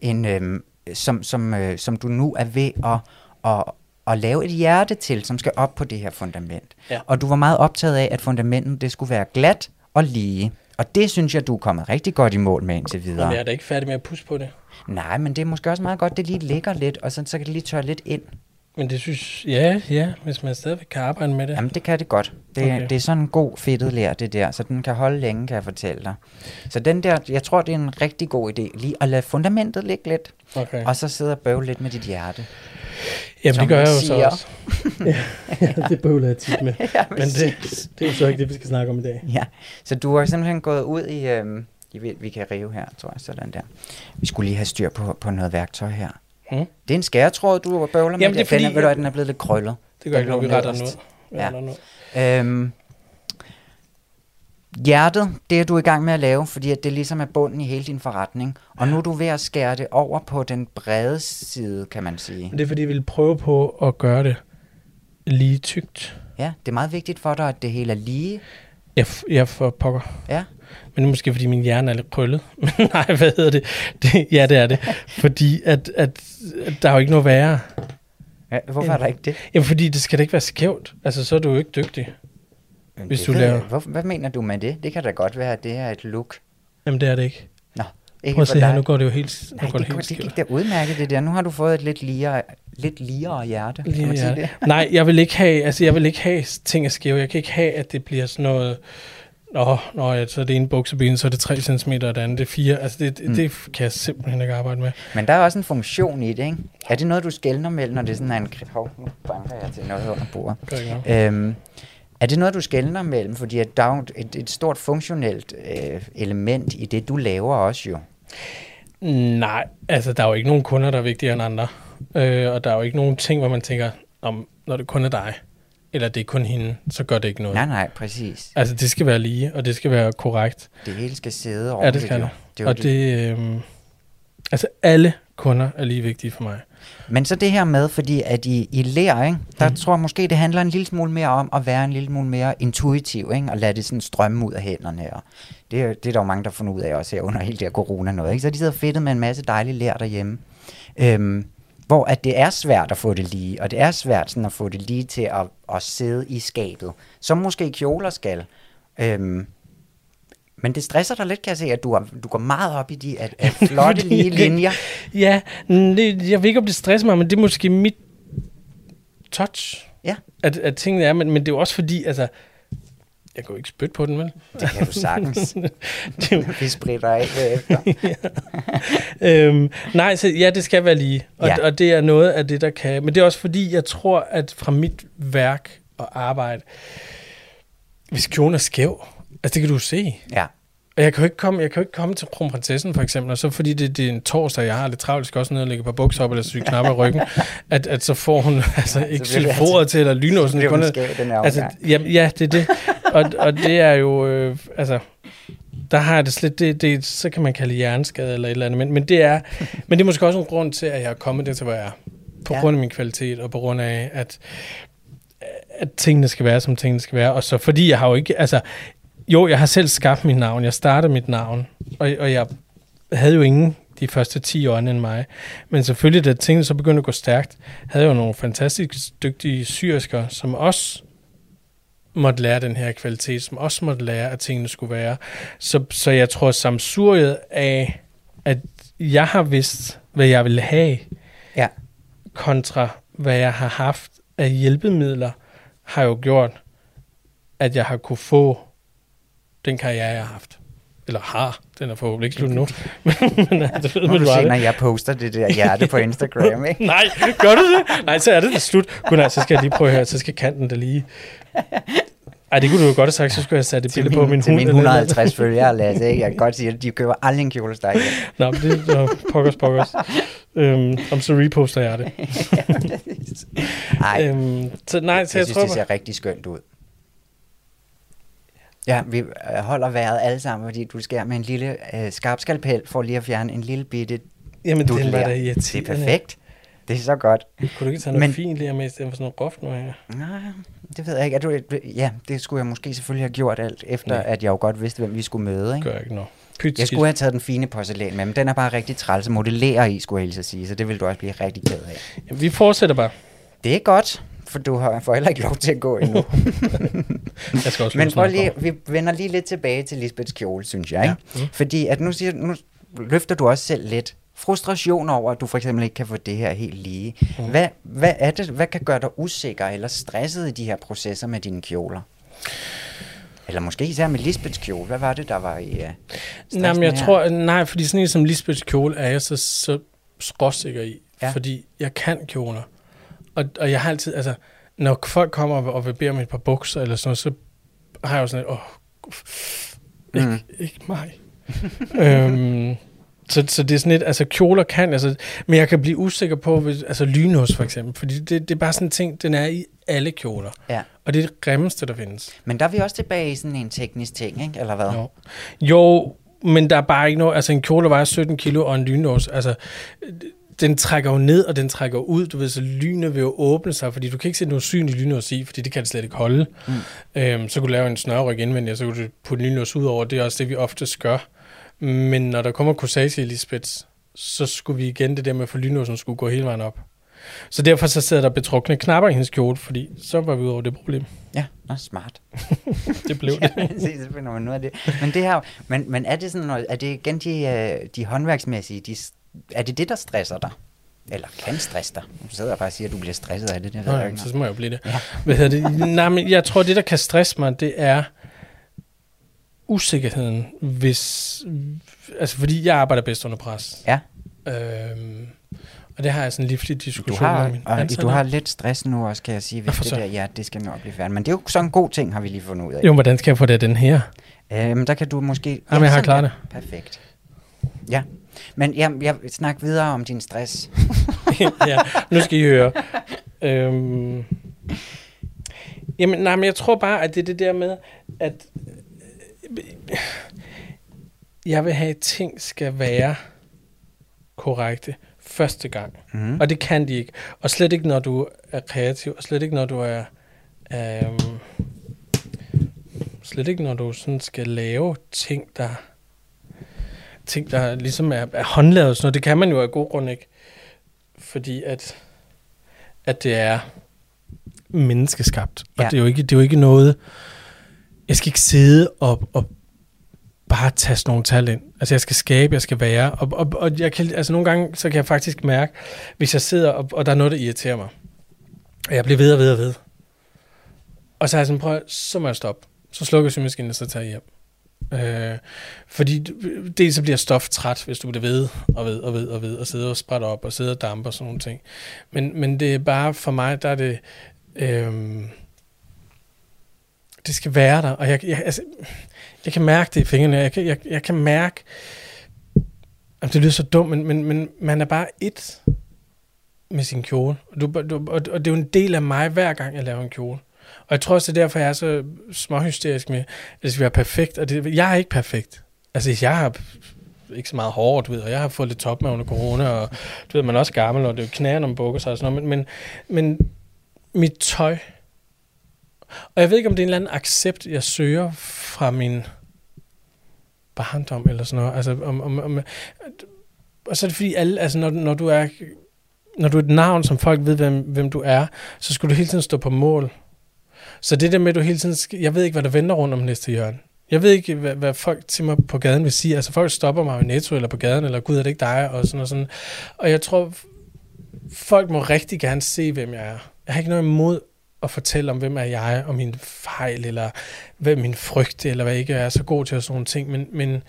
en, øhm, som, som, øh, som du nu er ved at, at, at lave et hjerte til, som skal op på det her fundament. Ja. Og du var meget optaget af, at fundamentet det skulle være glat og lige. Og det synes jeg, du er kommet rigtig godt i mål med indtil videre. Men jeg er da ikke færdig med at pusse på det. Nej, men det er måske også meget godt, det lige ligger lidt, og så, så kan det lige tørre lidt ind. Men det synes ja, ja, hvis man stadigvæk kan arbejde med det. Jamen, det kan det godt. Det, Okay. det er sådan en god fedtet lær, det der, så den kan holde længe, kan jeg fortælle dig. Så den der, jeg tror, det er en rigtig god idé, lige at lade fundamentet ligge lidt, Okay. og så sidde og bøve lidt med dit hjerte. Jamen, som det gør jeg jo så også. ja, det bøvler jeg tit med. ja, Men det, det er jo så ikke det, vi skal snakke om i dag. Ja, så du har simpelthen gået ud i, øhm, I ved, vi kan rive her, tror jeg, sådan der. Vi skulle lige have styr på, på noget værktøj her. Mm. Det er en skæretråd, du bøvler med. Jamen, det er den, fordi, er, ved du, den er blevet lidt krøllet. Det gør ikke noget, vi retter. Vi Ja. ud. Øhm, hjertet, det er du i gang med at lave, fordi at det ligesom er bunden i hele din forretning. Og nu er du ved at skære det over på den brede side, kan man sige. Det er fordi, vi vil prøve på at gøre det lige tykt. Ja, det er meget vigtigt for dig, at det hele er lige. Jeg, f- jeg for pokker. Ja, Men det er måske, fordi min hjerne er lidt krøllet. Men nej, hvad hedder det? det? Ja, det er det. Fordi at, at, at der er jo ikke noget værre. ja hvorfor er der ikke det? Jamen, fordi det skal da ikke være skævt. Altså, så er du jo ikke dygtig. Hvis det du laver- Hvor, hvad mener du med det? Det kan da godt være, at det er et look. Jamen, det er det ikke. Nå, ikke Prøv at se her, nu går det jo helt, Nej, går det, det helt det gik da udmærket, det der. Nu har du fået et lidt ligere, lidt ligere hjerte. kan man sige ja. det? Nej, jeg vil ikke have, altså jeg vil ikke have ting er skæve. Jeg kan ikke have, at det bliver sådan noget, Nå, nå ja, så er det ene bukseben, så er det 3 cm, og det andet det er 4. Altså det, Mm. mm. det kan jeg simpelthen ikke arbejde med. Men der er også en funktion i det, ikke? Er det noget, du skældner mellem, når det er sådan en... Hov, nu banker jeg til noget under bordet. Øhm, er det noget, du skældner mellem? Fordi at der er et, et stort funktionelt øh, element i det, du laver også jo. Nej, altså der er jo ikke nogen kunder, der er vigtigere end andre. Øh, og der er jo ikke nogen ting, hvor man tænker, om, når det kun er dig, eller det er kun hende, så gør det ikke noget. Nej, nej, præcis. Altså det skal være lige, og det skal være korrekt. Det hele skal sidde Ja, ordentligt. det skal det. det, og det, øh, altså alle kunder er lige vigtige for mig. Men så det her med, fordi at i, i lær, ikke, der Mm. tror jeg måske, det handler en lille smule mere om at være en lille smule mere intuitiv, ikke, og lade det sådan strømme ud af hænderne. Og det, er- det er der jo mange, der har fundet ud af også her under hele det her corona noget. Ikke? Så de sidder fedtet med en masse dejlig lær derhjemme. Øhm, hvor at det er svært at få det lige, og det er svært sådan at få det lige til at, at sidde i skabet, som måske kjoler skal. Øhm, men det stresser dig lidt, kan jeg se, at du, er, du går meget op i de at, at flotte lige linjer. Ja, det, jeg ved ikke, om det stresser mig, men det er måske mit touch, Ja, at, at tingene er, men, men det er jo også fordi, altså, jeg kan jo ikke spytte på den, vel? det kan du sagtens. det jo, Vi spritter af bagefter. øhm, nej, så ja, det skal være lige, og, ja. og det er noget af det, der kan, men det er også fordi, jeg tror, at fra mit værk og arbejde, hvis kjolen er skæv, altså det kan du se, Ja, Og jeg kan jo ikke komme, jeg kan jo ikke komme til kronprinsessen for eksempel, og så fordi det, det er en torsdag, jeg har lidt travlt, jeg skal også ned og lægge par bukser op eller sy knapper i ryggen, at, at så får hun altså sylforet til, eller lynåsen. det er måske den her altså, ja, ja, det er det. Og, og det er jo, øh, altså, der har jeg det slet, det, det, så kan man kalde hjerneskade eller et eller andet, men, men, det er, men det er måske også en grund til, at jeg er kommet der til, hvor jeg er. På Ja. grund af min kvalitet, og på grund af, at, at tingene skal være, som tingene skal være. Og så fordi jeg har jo ikke, altså, jo, jeg har selv skabt mit navn. Jeg startede mit navn, og, og jeg havde jo ingen de første 10 år end mig. Men selvfølgelig, da tingene så begyndte at gå stærkt, havde jeg jo nogle fantastisk dygtige syrsker, som også måtte lære den her kvalitet, som også måtte lære, at tingene skulle være. Så, så jeg tror, samsuriet af, at jeg har vidst, hvad jeg ville have, Ja. kontra hvad jeg har haft af hjælpemidler, har jo gjort, at jeg har kunne få den karriere, jeg har haft. Eller har. Den er forhåbentlig ikke slut nu. men altså, det ved Nu man du jo se, når jeg poster det der hjerte på Instagram, ikke? Nej, gør du det? Nej, så er det da slut. Gud nej, så skal jeg lige prøve her. Så skal kanten da lige... Ej, det kunne du jo godt have sagt, så skulle jeg have sat et Til billede på min til hund. mine eller noget. 150 følgere, Lasse, ikke? Jeg kan godt sige, at de køber aldrig en kjolesteg. igen. Nå, men det er pokkers, pokkers. Øhm, om så reposter jeg det. Ej, Øhm, så nej, så jeg jeg, synes, tror det ser rigtig skønt ud. Ja, vi øh, holder vejret alle sammen, fordi du skærer med en lille øh, skarp skalpel for lige at fjerne en lille bitte jamen, dut den var da Det er irriterende. perfekt. Det er så godt. Kunne du ikke tage noget Men- fint lige med, i stedet for sådan noget groft nu her? Nej, det ved jeg ikke. Er du, ja, det skulle jeg måske selvfølgelig have gjort alt, efter Nej. at jeg jo godt vidste, hvem vi skulle møde. Ikke? Gør ikke noget. Pyt Jeg skulle have taget den fine porcelæn med, men den er bare rigtig træls at modellere i, skulle jeg hilse at sige, så det vil du også blive rigtig ked af. Jamen, vi fortsætter bare. Det er godt, for du har får heller ikke lov til at gå endnu. Jeg skal også Men prøv lige, vi vender lige lidt tilbage til Lisbeths kjole, synes jeg. Ja. Ikke? Fordi at nu, siger, nu løfter du også selv lidt frustration over, at du for eksempel ikke kan få det her helt lige. Mm. Hvad, hvad er det, hvad kan gøre dig usikker eller stresset i de her processer med dine kjoler? Eller måske især med Lisbeths kjole. Hvad var det, der var i uh, Nej, men jeg her? tror, nej, fordi sådan en som Lisbeths kjole er jeg så, så skråsikker i. Ja. Fordi jeg kan kjoler. Og, og jeg har altid, altså, når folk kommer og vil bede om et par bukser eller sådan noget, så har jeg jo sådan et, åh, ikke, mm. ikke mig. øhm, så, så det er sådan lidt, altså kjoler kan, altså, men jeg kan blive usikker på, hvis, altså lynhus for eksempel, fordi det, det er bare sådan en ting, den er i alle kjoler. Ja. Og det er det grimmeste, der findes. Men der er vi også tilbage i sådan en teknisk ting, ikke? eller hvad? Jo, jo men der er bare ikke noget, altså en kjole vejer 17 kilo og en lynhus, altså den trækker jo ned, og den trækker ud. Du ved, så lynet vil jo åbne sig, fordi du kan ikke sætte noget syn i lynlås i, fordi det kan det slet ikke holde. Mm. Øhm, så kunne du lave en snørryg indvendigt, og så kunne du putte lynlås ud over. Det er også det, vi ofte gør. Men når der kommer corsage i Lisbeth, så skulle vi igen det der med, for lynlåsen skulle gå hele vejen op. Så derfor så sidder der betrukne knapper i hendes kjole, fordi så var vi ud over det problem. Ja, nå, smart. det blev det. ja, så finder man noget af det. Men, det her, men, men er det sådan noget, er det igen de, øh, de håndværksmæssige, de er det det, der stresser dig? Eller kan stresse dig? Du sidder bare og siger, at du bliver stresset af det. det Nej, så må jeg jo blive det. Ja. Hvad hedder det? Nej, men jeg tror, det, der kan stresse mig, det er usikkerheden, hvis... Altså, fordi jeg arbejder bedst under pres. Ja. Øhm, og det har jeg sådan en livlig diskussion du har, med min og Du har lidt stress nu også, kan jeg sige, hvis det der, ja, det skal nok blive færdigt. Men det er jo sådan en god ting, har vi lige fundet ud af. Jo, hvordan skal jeg få det den her? Øhm, der kan du måske... Jamen, jeg har klaret det. Perfekt. Ja, men jeg, jeg snak videre om din stress. ja, nu skal I høre. Øhm, jamen, nej, men jeg tror bare, at det er det der med, at jeg vil have, at ting skal være korrekte første gang. Mm. Og det kan de ikke. Og slet ikke, når du er kreativ, og slet ikke, når du er... Øhm, slet ikke, når du sådan skal lave ting, der ting, der ligesom er, er håndlavet. Sådan noget. Det kan man jo af god grund ikke. Fordi at, at det er menneskeskabt. Og ja. det, er jo ikke, det er jo ikke noget... Jeg skal ikke sidde og, og bare tage nogle tal ind. Altså jeg skal skabe, jeg skal være. Og, og, og jeg kan, altså nogle gange, så kan jeg faktisk mærke, hvis jeg sidder, og, og der er noget, der irriterer mig. Og jeg bliver ved og ved og ved. Og så har jeg sådan, prøv, så må jeg stoppe. Så slukker jeg symaskinen, og så tager jeg hjem. Øh, fordi det så bliver stof træt, hvis du bliver ved og ved og ved og ved og sidder og sprætter op og sidder og damper og sådan nogle ting. Men, men det er bare for mig, der er det... Øh, det skal være der, og jeg, jeg, altså, jeg kan mærke det i fingrene. Jeg kan, jeg, jeg kan mærke... Jamen, det lyder så dumt, men, men, men man er bare et med sin kjole. Du, du, og, og det er jo en del af mig, hver gang jeg laver en kjole. Og jeg tror også, det er derfor, jeg er så småhysterisk med, at det skal være perfekt. Og det, jeg er ikke perfekt. Altså, jeg har ikke så meget hårdt, du ved, og jeg har fået lidt top med under corona, og du ved, man er også gammel, og det er jo knæerne, når man bukker sig og sådan noget, men, men, men mit tøj, og jeg ved ikke, om det er en eller anden accept, jeg søger fra min barndom eller sådan noget. Altså, om, om, om, og så er det fordi, alle, altså, når, når du er når du er et navn, som folk ved, hvem, hvem du er, så skulle du hele tiden stå på mål så det der med, at du hele tiden... Skal, jeg ved ikke, hvad der venter rundt om næste hjørne. Jeg ved ikke, hvad, hvad folk til mig på gaden vil sige. Altså folk stopper mig i Netto eller på gaden, eller gud, er det ikke dig? Og sådan og sådan. Og jeg tror, folk må rigtig gerne se, hvem jeg er. Jeg har ikke noget imod at fortælle om, hvem er jeg, og min fejl, eller hvad min frygt, eller hvad jeg ikke er så god til at sådan nogle ting. Men, men,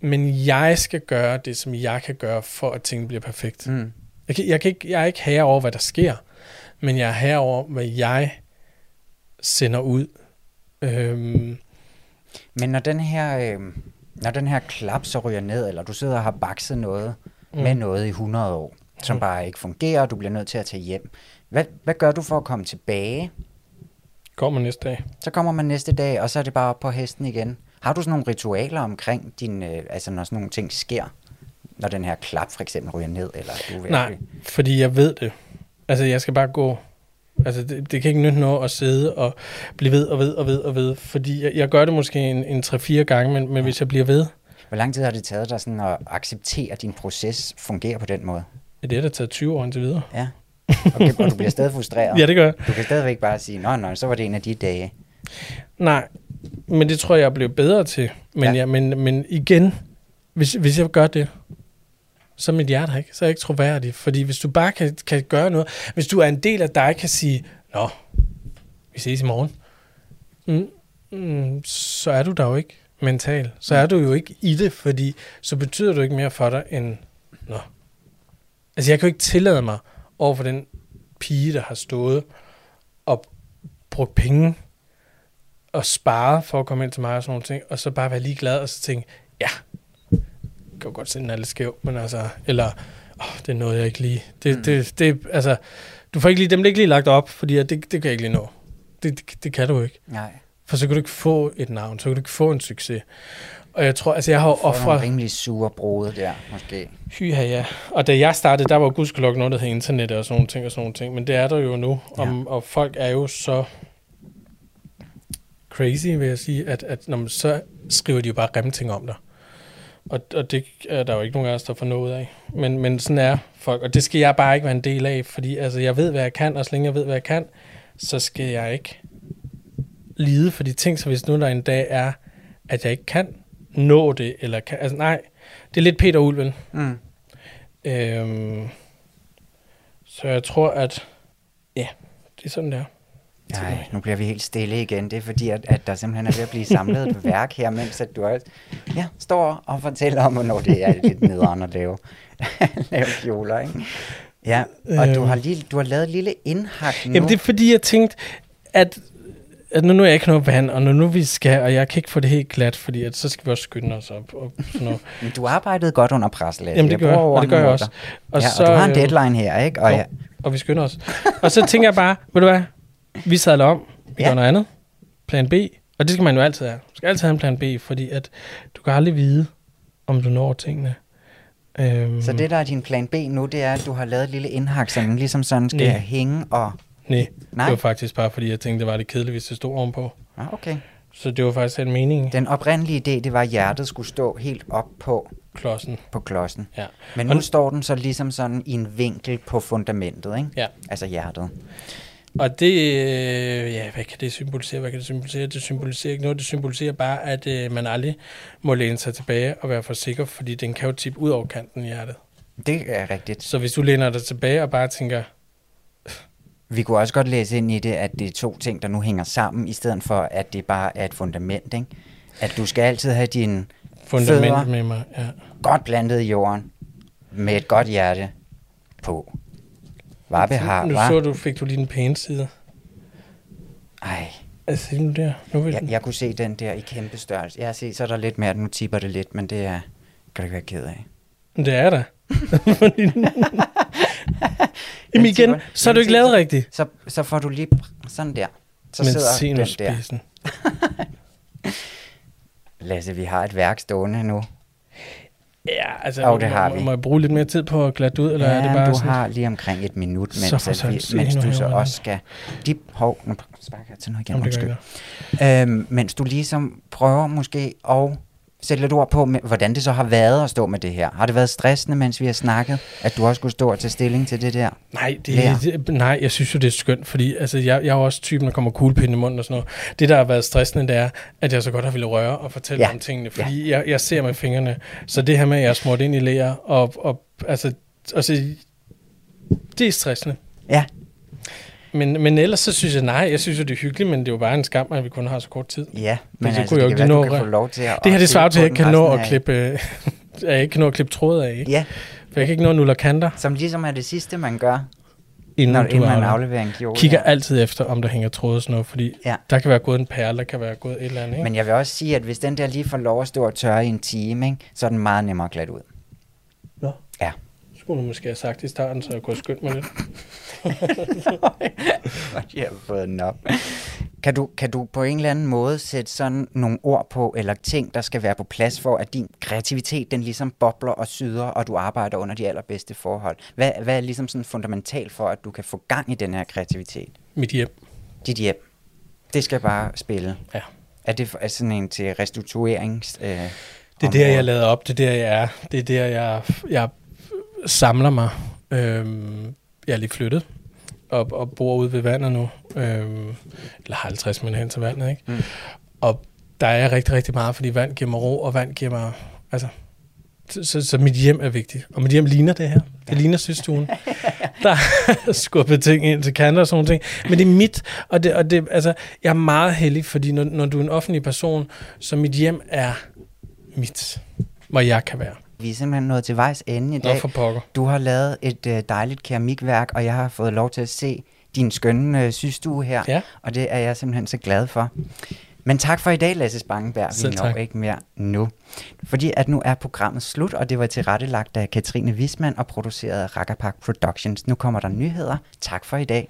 men jeg skal gøre det, som jeg kan gøre, for at tingene bliver perfekt. Mm. Jeg, kan, jeg, kan ikke, jeg er ikke herre over, hvad der sker, men jeg er herre over, hvad jeg sender ud. Øhm. Men når den her, øh, når den her klap så ryger ned, eller du sidder og har bakset noget mm. med noget i 100 år, som mm. bare ikke fungerer, og du bliver nødt til at tage hjem. Hvad, hvad gør du for at komme tilbage? Kommer næste dag. Så kommer man næste dag, og så er det bare på hesten igen. Har du sådan nogle ritualer omkring din, øh, altså når sådan nogle ting sker? Når den her klap for eksempel ryger ned, eller du. Nej, fordi jeg ved det. Altså jeg skal bare gå Altså, det, det kan ikke nytte noget at sidde og blive ved og ved og ved og ved, fordi jeg, jeg gør det måske en, en 3-4 gange, men, men hvis jeg bliver ved... Hvor lang tid har det taget dig sådan at acceptere, at din proces fungerer på den måde? Det er det, der taget 20 år indtil videre. Ja, okay, og du bliver stadig frustreret? ja, det gør Du kan stadigvæk bare sige, nej, nej, så var det en af de dage. Nej, men det tror jeg, jeg blev bedre til. Men, ja. Ja, men, men igen, hvis, hvis jeg gør det, så er mit hjerte ikke. Så er jeg ikke troværdig. Fordi hvis du bare kan, kan gøre noget, hvis du er en del af dig, kan sige, Nå, vi ses i morgen, mm, mm, så er du der jo ikke mental. Så er du jo ikke i det, fordi så betyder du ikke mere for dig end, nå. Altså jeg kan jo ikke tillade mig over for den pige, der har stået og brugt penge og sparet for at komme ind til mig og sådan nogle ting, og så bare være ligeglad og så tænke, ja, kan jo godt se den er lidt skæv, men altså, eller, åh, det er noget, jeg ikke lige, det, Mm. det, det, altså, du får ikke lige, dem bliver ikke lige lagt op, fordi det, det kan jeg ikke lige nå. Det, det, det kan du ikke. Nej. For så kan du ikke få et navn, så kan du ikke få en succes. Og jeg tror, altså jeg har jo Og nogle offret... rimelig sure brode der, måske. Hyha, ja. Og da jeg startede, der var gudskelok noget, der hed internet og sådan nogle ting og sådan nogle ting. Men det er der jo nu. Om, Ja. Og folk er jo så crazy, vil jeg sige, at, at når man, så skriver de jo bare grimme ting om dig. Og, og det er der jo ikke nogen af os, der får noget af. Men, men sådan er folk, og det skal jeg bare ikke være en del af, fordi altså, jeg ved, hvad jeg kan, og så længe jeg ved, hvad jeg kan, så skal jeg ikke lide for de ting, så hvis nu der en dag er, at jeg ikke kan nå det, eller kan, altså nej, det er lidt Peter Ulven. Mm. Øhm, så jeg tror, at ja, det er sådan der. Nej, nu bliver vi helt stille igen. Det er fordi, at, at der simpelthen er ved at blive samlet et værk her, mens at du også, ja, står og fortæller om, hvornår det er lidt nederen at lave, lave kjoler, ikke? Ja, og du Øhm. har, lige, du har lavet et lille indhak nu. Jamen det er fordi, jeg tænkte, at, at nu, nu er jeg ikke noget vand, og når nu vi skal, og jeg kan ikke få det helt glat, fordi at, så skal vi også skynde os op. Og sådan noget. Men du arbejdede godt under pres, Lasse. Jamen det gør jeg, og det gør jeg også. dig. ja, og du har en øh, deadline her, ikke? Og jo, ja, og vi skynder os. og så tænker jeg bare, ved du hvad, vi sadler om, vi Ja. gør noget andet, plan B, og det skal man jo altid have. Du skal altid have en plan B, fordi at du kan aldrig vide, om du når tingene. Øhm, så det, der er din plan B nu, det er, at du har lavet et lille indhak, som ligesom sådan skal Nej. hænge og... Nej, Nej. det var faktisk bare, fordi jeg tænkte, det var lidt kedeligt, hvis det stod ovenpå. Ah, okay. Så det var faktisk en mening, Den oprindelige idé, det var, at hjertet skulle stå helt op på, klodsen. på klodsen. Ja. Men Og nu nu- står den så ligesom sådan i en vinkel på fundamentet, ikke? Ja. Altså hjertet. Og det, øh, ja, hvad kan det symbolisere? Hvad kan det symbolisere? Det symboliserer ikke noget. Det symboliserer bare, at øh, man aldrig må læne sig tilbage og være for sikker, fordi den kan jo tippe ud over kanten i hjertet. Det er rigtigt. Så hvis du læner dig tilbage og bare tænker, Vi kunne også godt læse ind i det, at det er to ting, der nu hænger sammen, i stedet for, at det bare er et fundament, ikke? At du skal altid have dine fundament Fødder. med mig. Ja. godt plantet i jorden, med et godt hjerte på. Var behar, nu var? så du, fik du lige den pæne side. Ej, Altså, se nu der. Nu vil jeg, den. jeg kunne se den der i kæmpe størrelse. Jeg har set, så er der lidt mere, nu tipper det lidt, men det er, kan du ikke være ked af. Det er der. Jamen igen, tipper- så er du ikke lavet rigtigt. Så, så får du lige sådan der. Så Men sidder den der. Lasse, vi har et værk stående nu. Ja, altså, Jo, det har må, vi. må jeg bruge lidt mere tid på at glatte ud, eller ja, er det bare du sådan? har lige omkring et minut, Så mens, for at søren, vi, mens du så også skal... De, hov, nu sparker jeg til noget igen, Jamen, undskyld. Øhm, mens du ligesom prøver måske at sætte lidt ord på, med, hvordan det så har været at stå med det her. Har det været stressende, mens vi har snakket, at du også skulle stå og tage stilling til det der? Nej, det, det, nej, jeg synes jo, det er skønt, fordi altså, jeg, jeg er jo også typen, der kommer kuglepinde i munden og sådan noget. Det, der har været stressende, det er, at jeg så godt har ville røre og fortælle ja. om tingene, fordi ja. jeg, jeg ser med fingrene. Så det her med, at jeg er smurt ind i læger, og, og altså, altså, det er stressende. Ja, Men, men ellers så synes jeg, nej, jeg synes jo, det er hyggeligt, men det er jo bare en skam, at vi kun har så kort tid. ja. Men det altså, kunne jo det kan være, nå at- få lov til at... Det her, det svarer til, at jeg ikke kan nå at klippe, øh, at jeg ikke kan nå at klippe tråd af, ikke? Ja, For jeg kan ikke nå nuller kanter, som ligesom er det sidste, man gør, inden, når, du inden man afleverer. en kjole. Kigger ja. altid efter, om der hænger tråd og sådan noget, fordi Ja. der kan være gået en perle, der kan være gået et eller andet, ikke? Men jeg vil også sige, at hvis den der lige får lov at stå og tørre i en time, ikke, så er den meget nemmere glat ud. Skulle du måske have sagt i starten, så jeg kunne have skyndt mig lidt. Jeg har fået den op. Kan du, kan du på en eller anden måde sætte sådan nogle ord på, eller ting, der skal være på plads for, at din kreativitet, den ligesom bobler og syder, og du arbejder under de allerbedste forhold? Hvad, hvad er ligesom sådan fundamentalt for, at du kan få gang i den her kreativitet? Mit hjem. Dit hjem. Det skal bare spille. Ja. Er det er sådan en til restituerings... Øh, Det er der, jeg lader op. Det er der, jeg er. Det er der, jeg, jeg samler mig. Øhm, jeg er lige flyttet og, og bor ude ved vandet nu. Øhm, eller har 50 minutter hen til vandet, ikke? Mm. Og der er rigtig, rigtig meget, fordi vand giver mig ro, og vand giver mig... Altså, Så, så, så mit hjem er vigtigt. Og mit hjem ligner det her. Det ligner systuen. Der er skubbet ting ind til kanter og sådan noget. Men det er mit, og, det, og det, altså, jeg er meget heldig, fordi når, når du er en offentlig person, så mit hjem er mit, hvor jeg kan være. Vi er simpelthen nået til vejs ende i dag. For pokker. Du har lavet et øh, dejligt keramikværk, og jeg har fået lov til at se din skønne øh, systue her, Ja. og det er jeg simpelthen så glad for. Men tak for i dag, Lasse Spangenberg. Selv Vi når tak. ikke mere nu. Fordi at nu er programmet slut, og det var tilrettelagt af Katrine Wisman og produceret af Rackerpark Productions. Nu kommer der nyheder. Tak for i dag.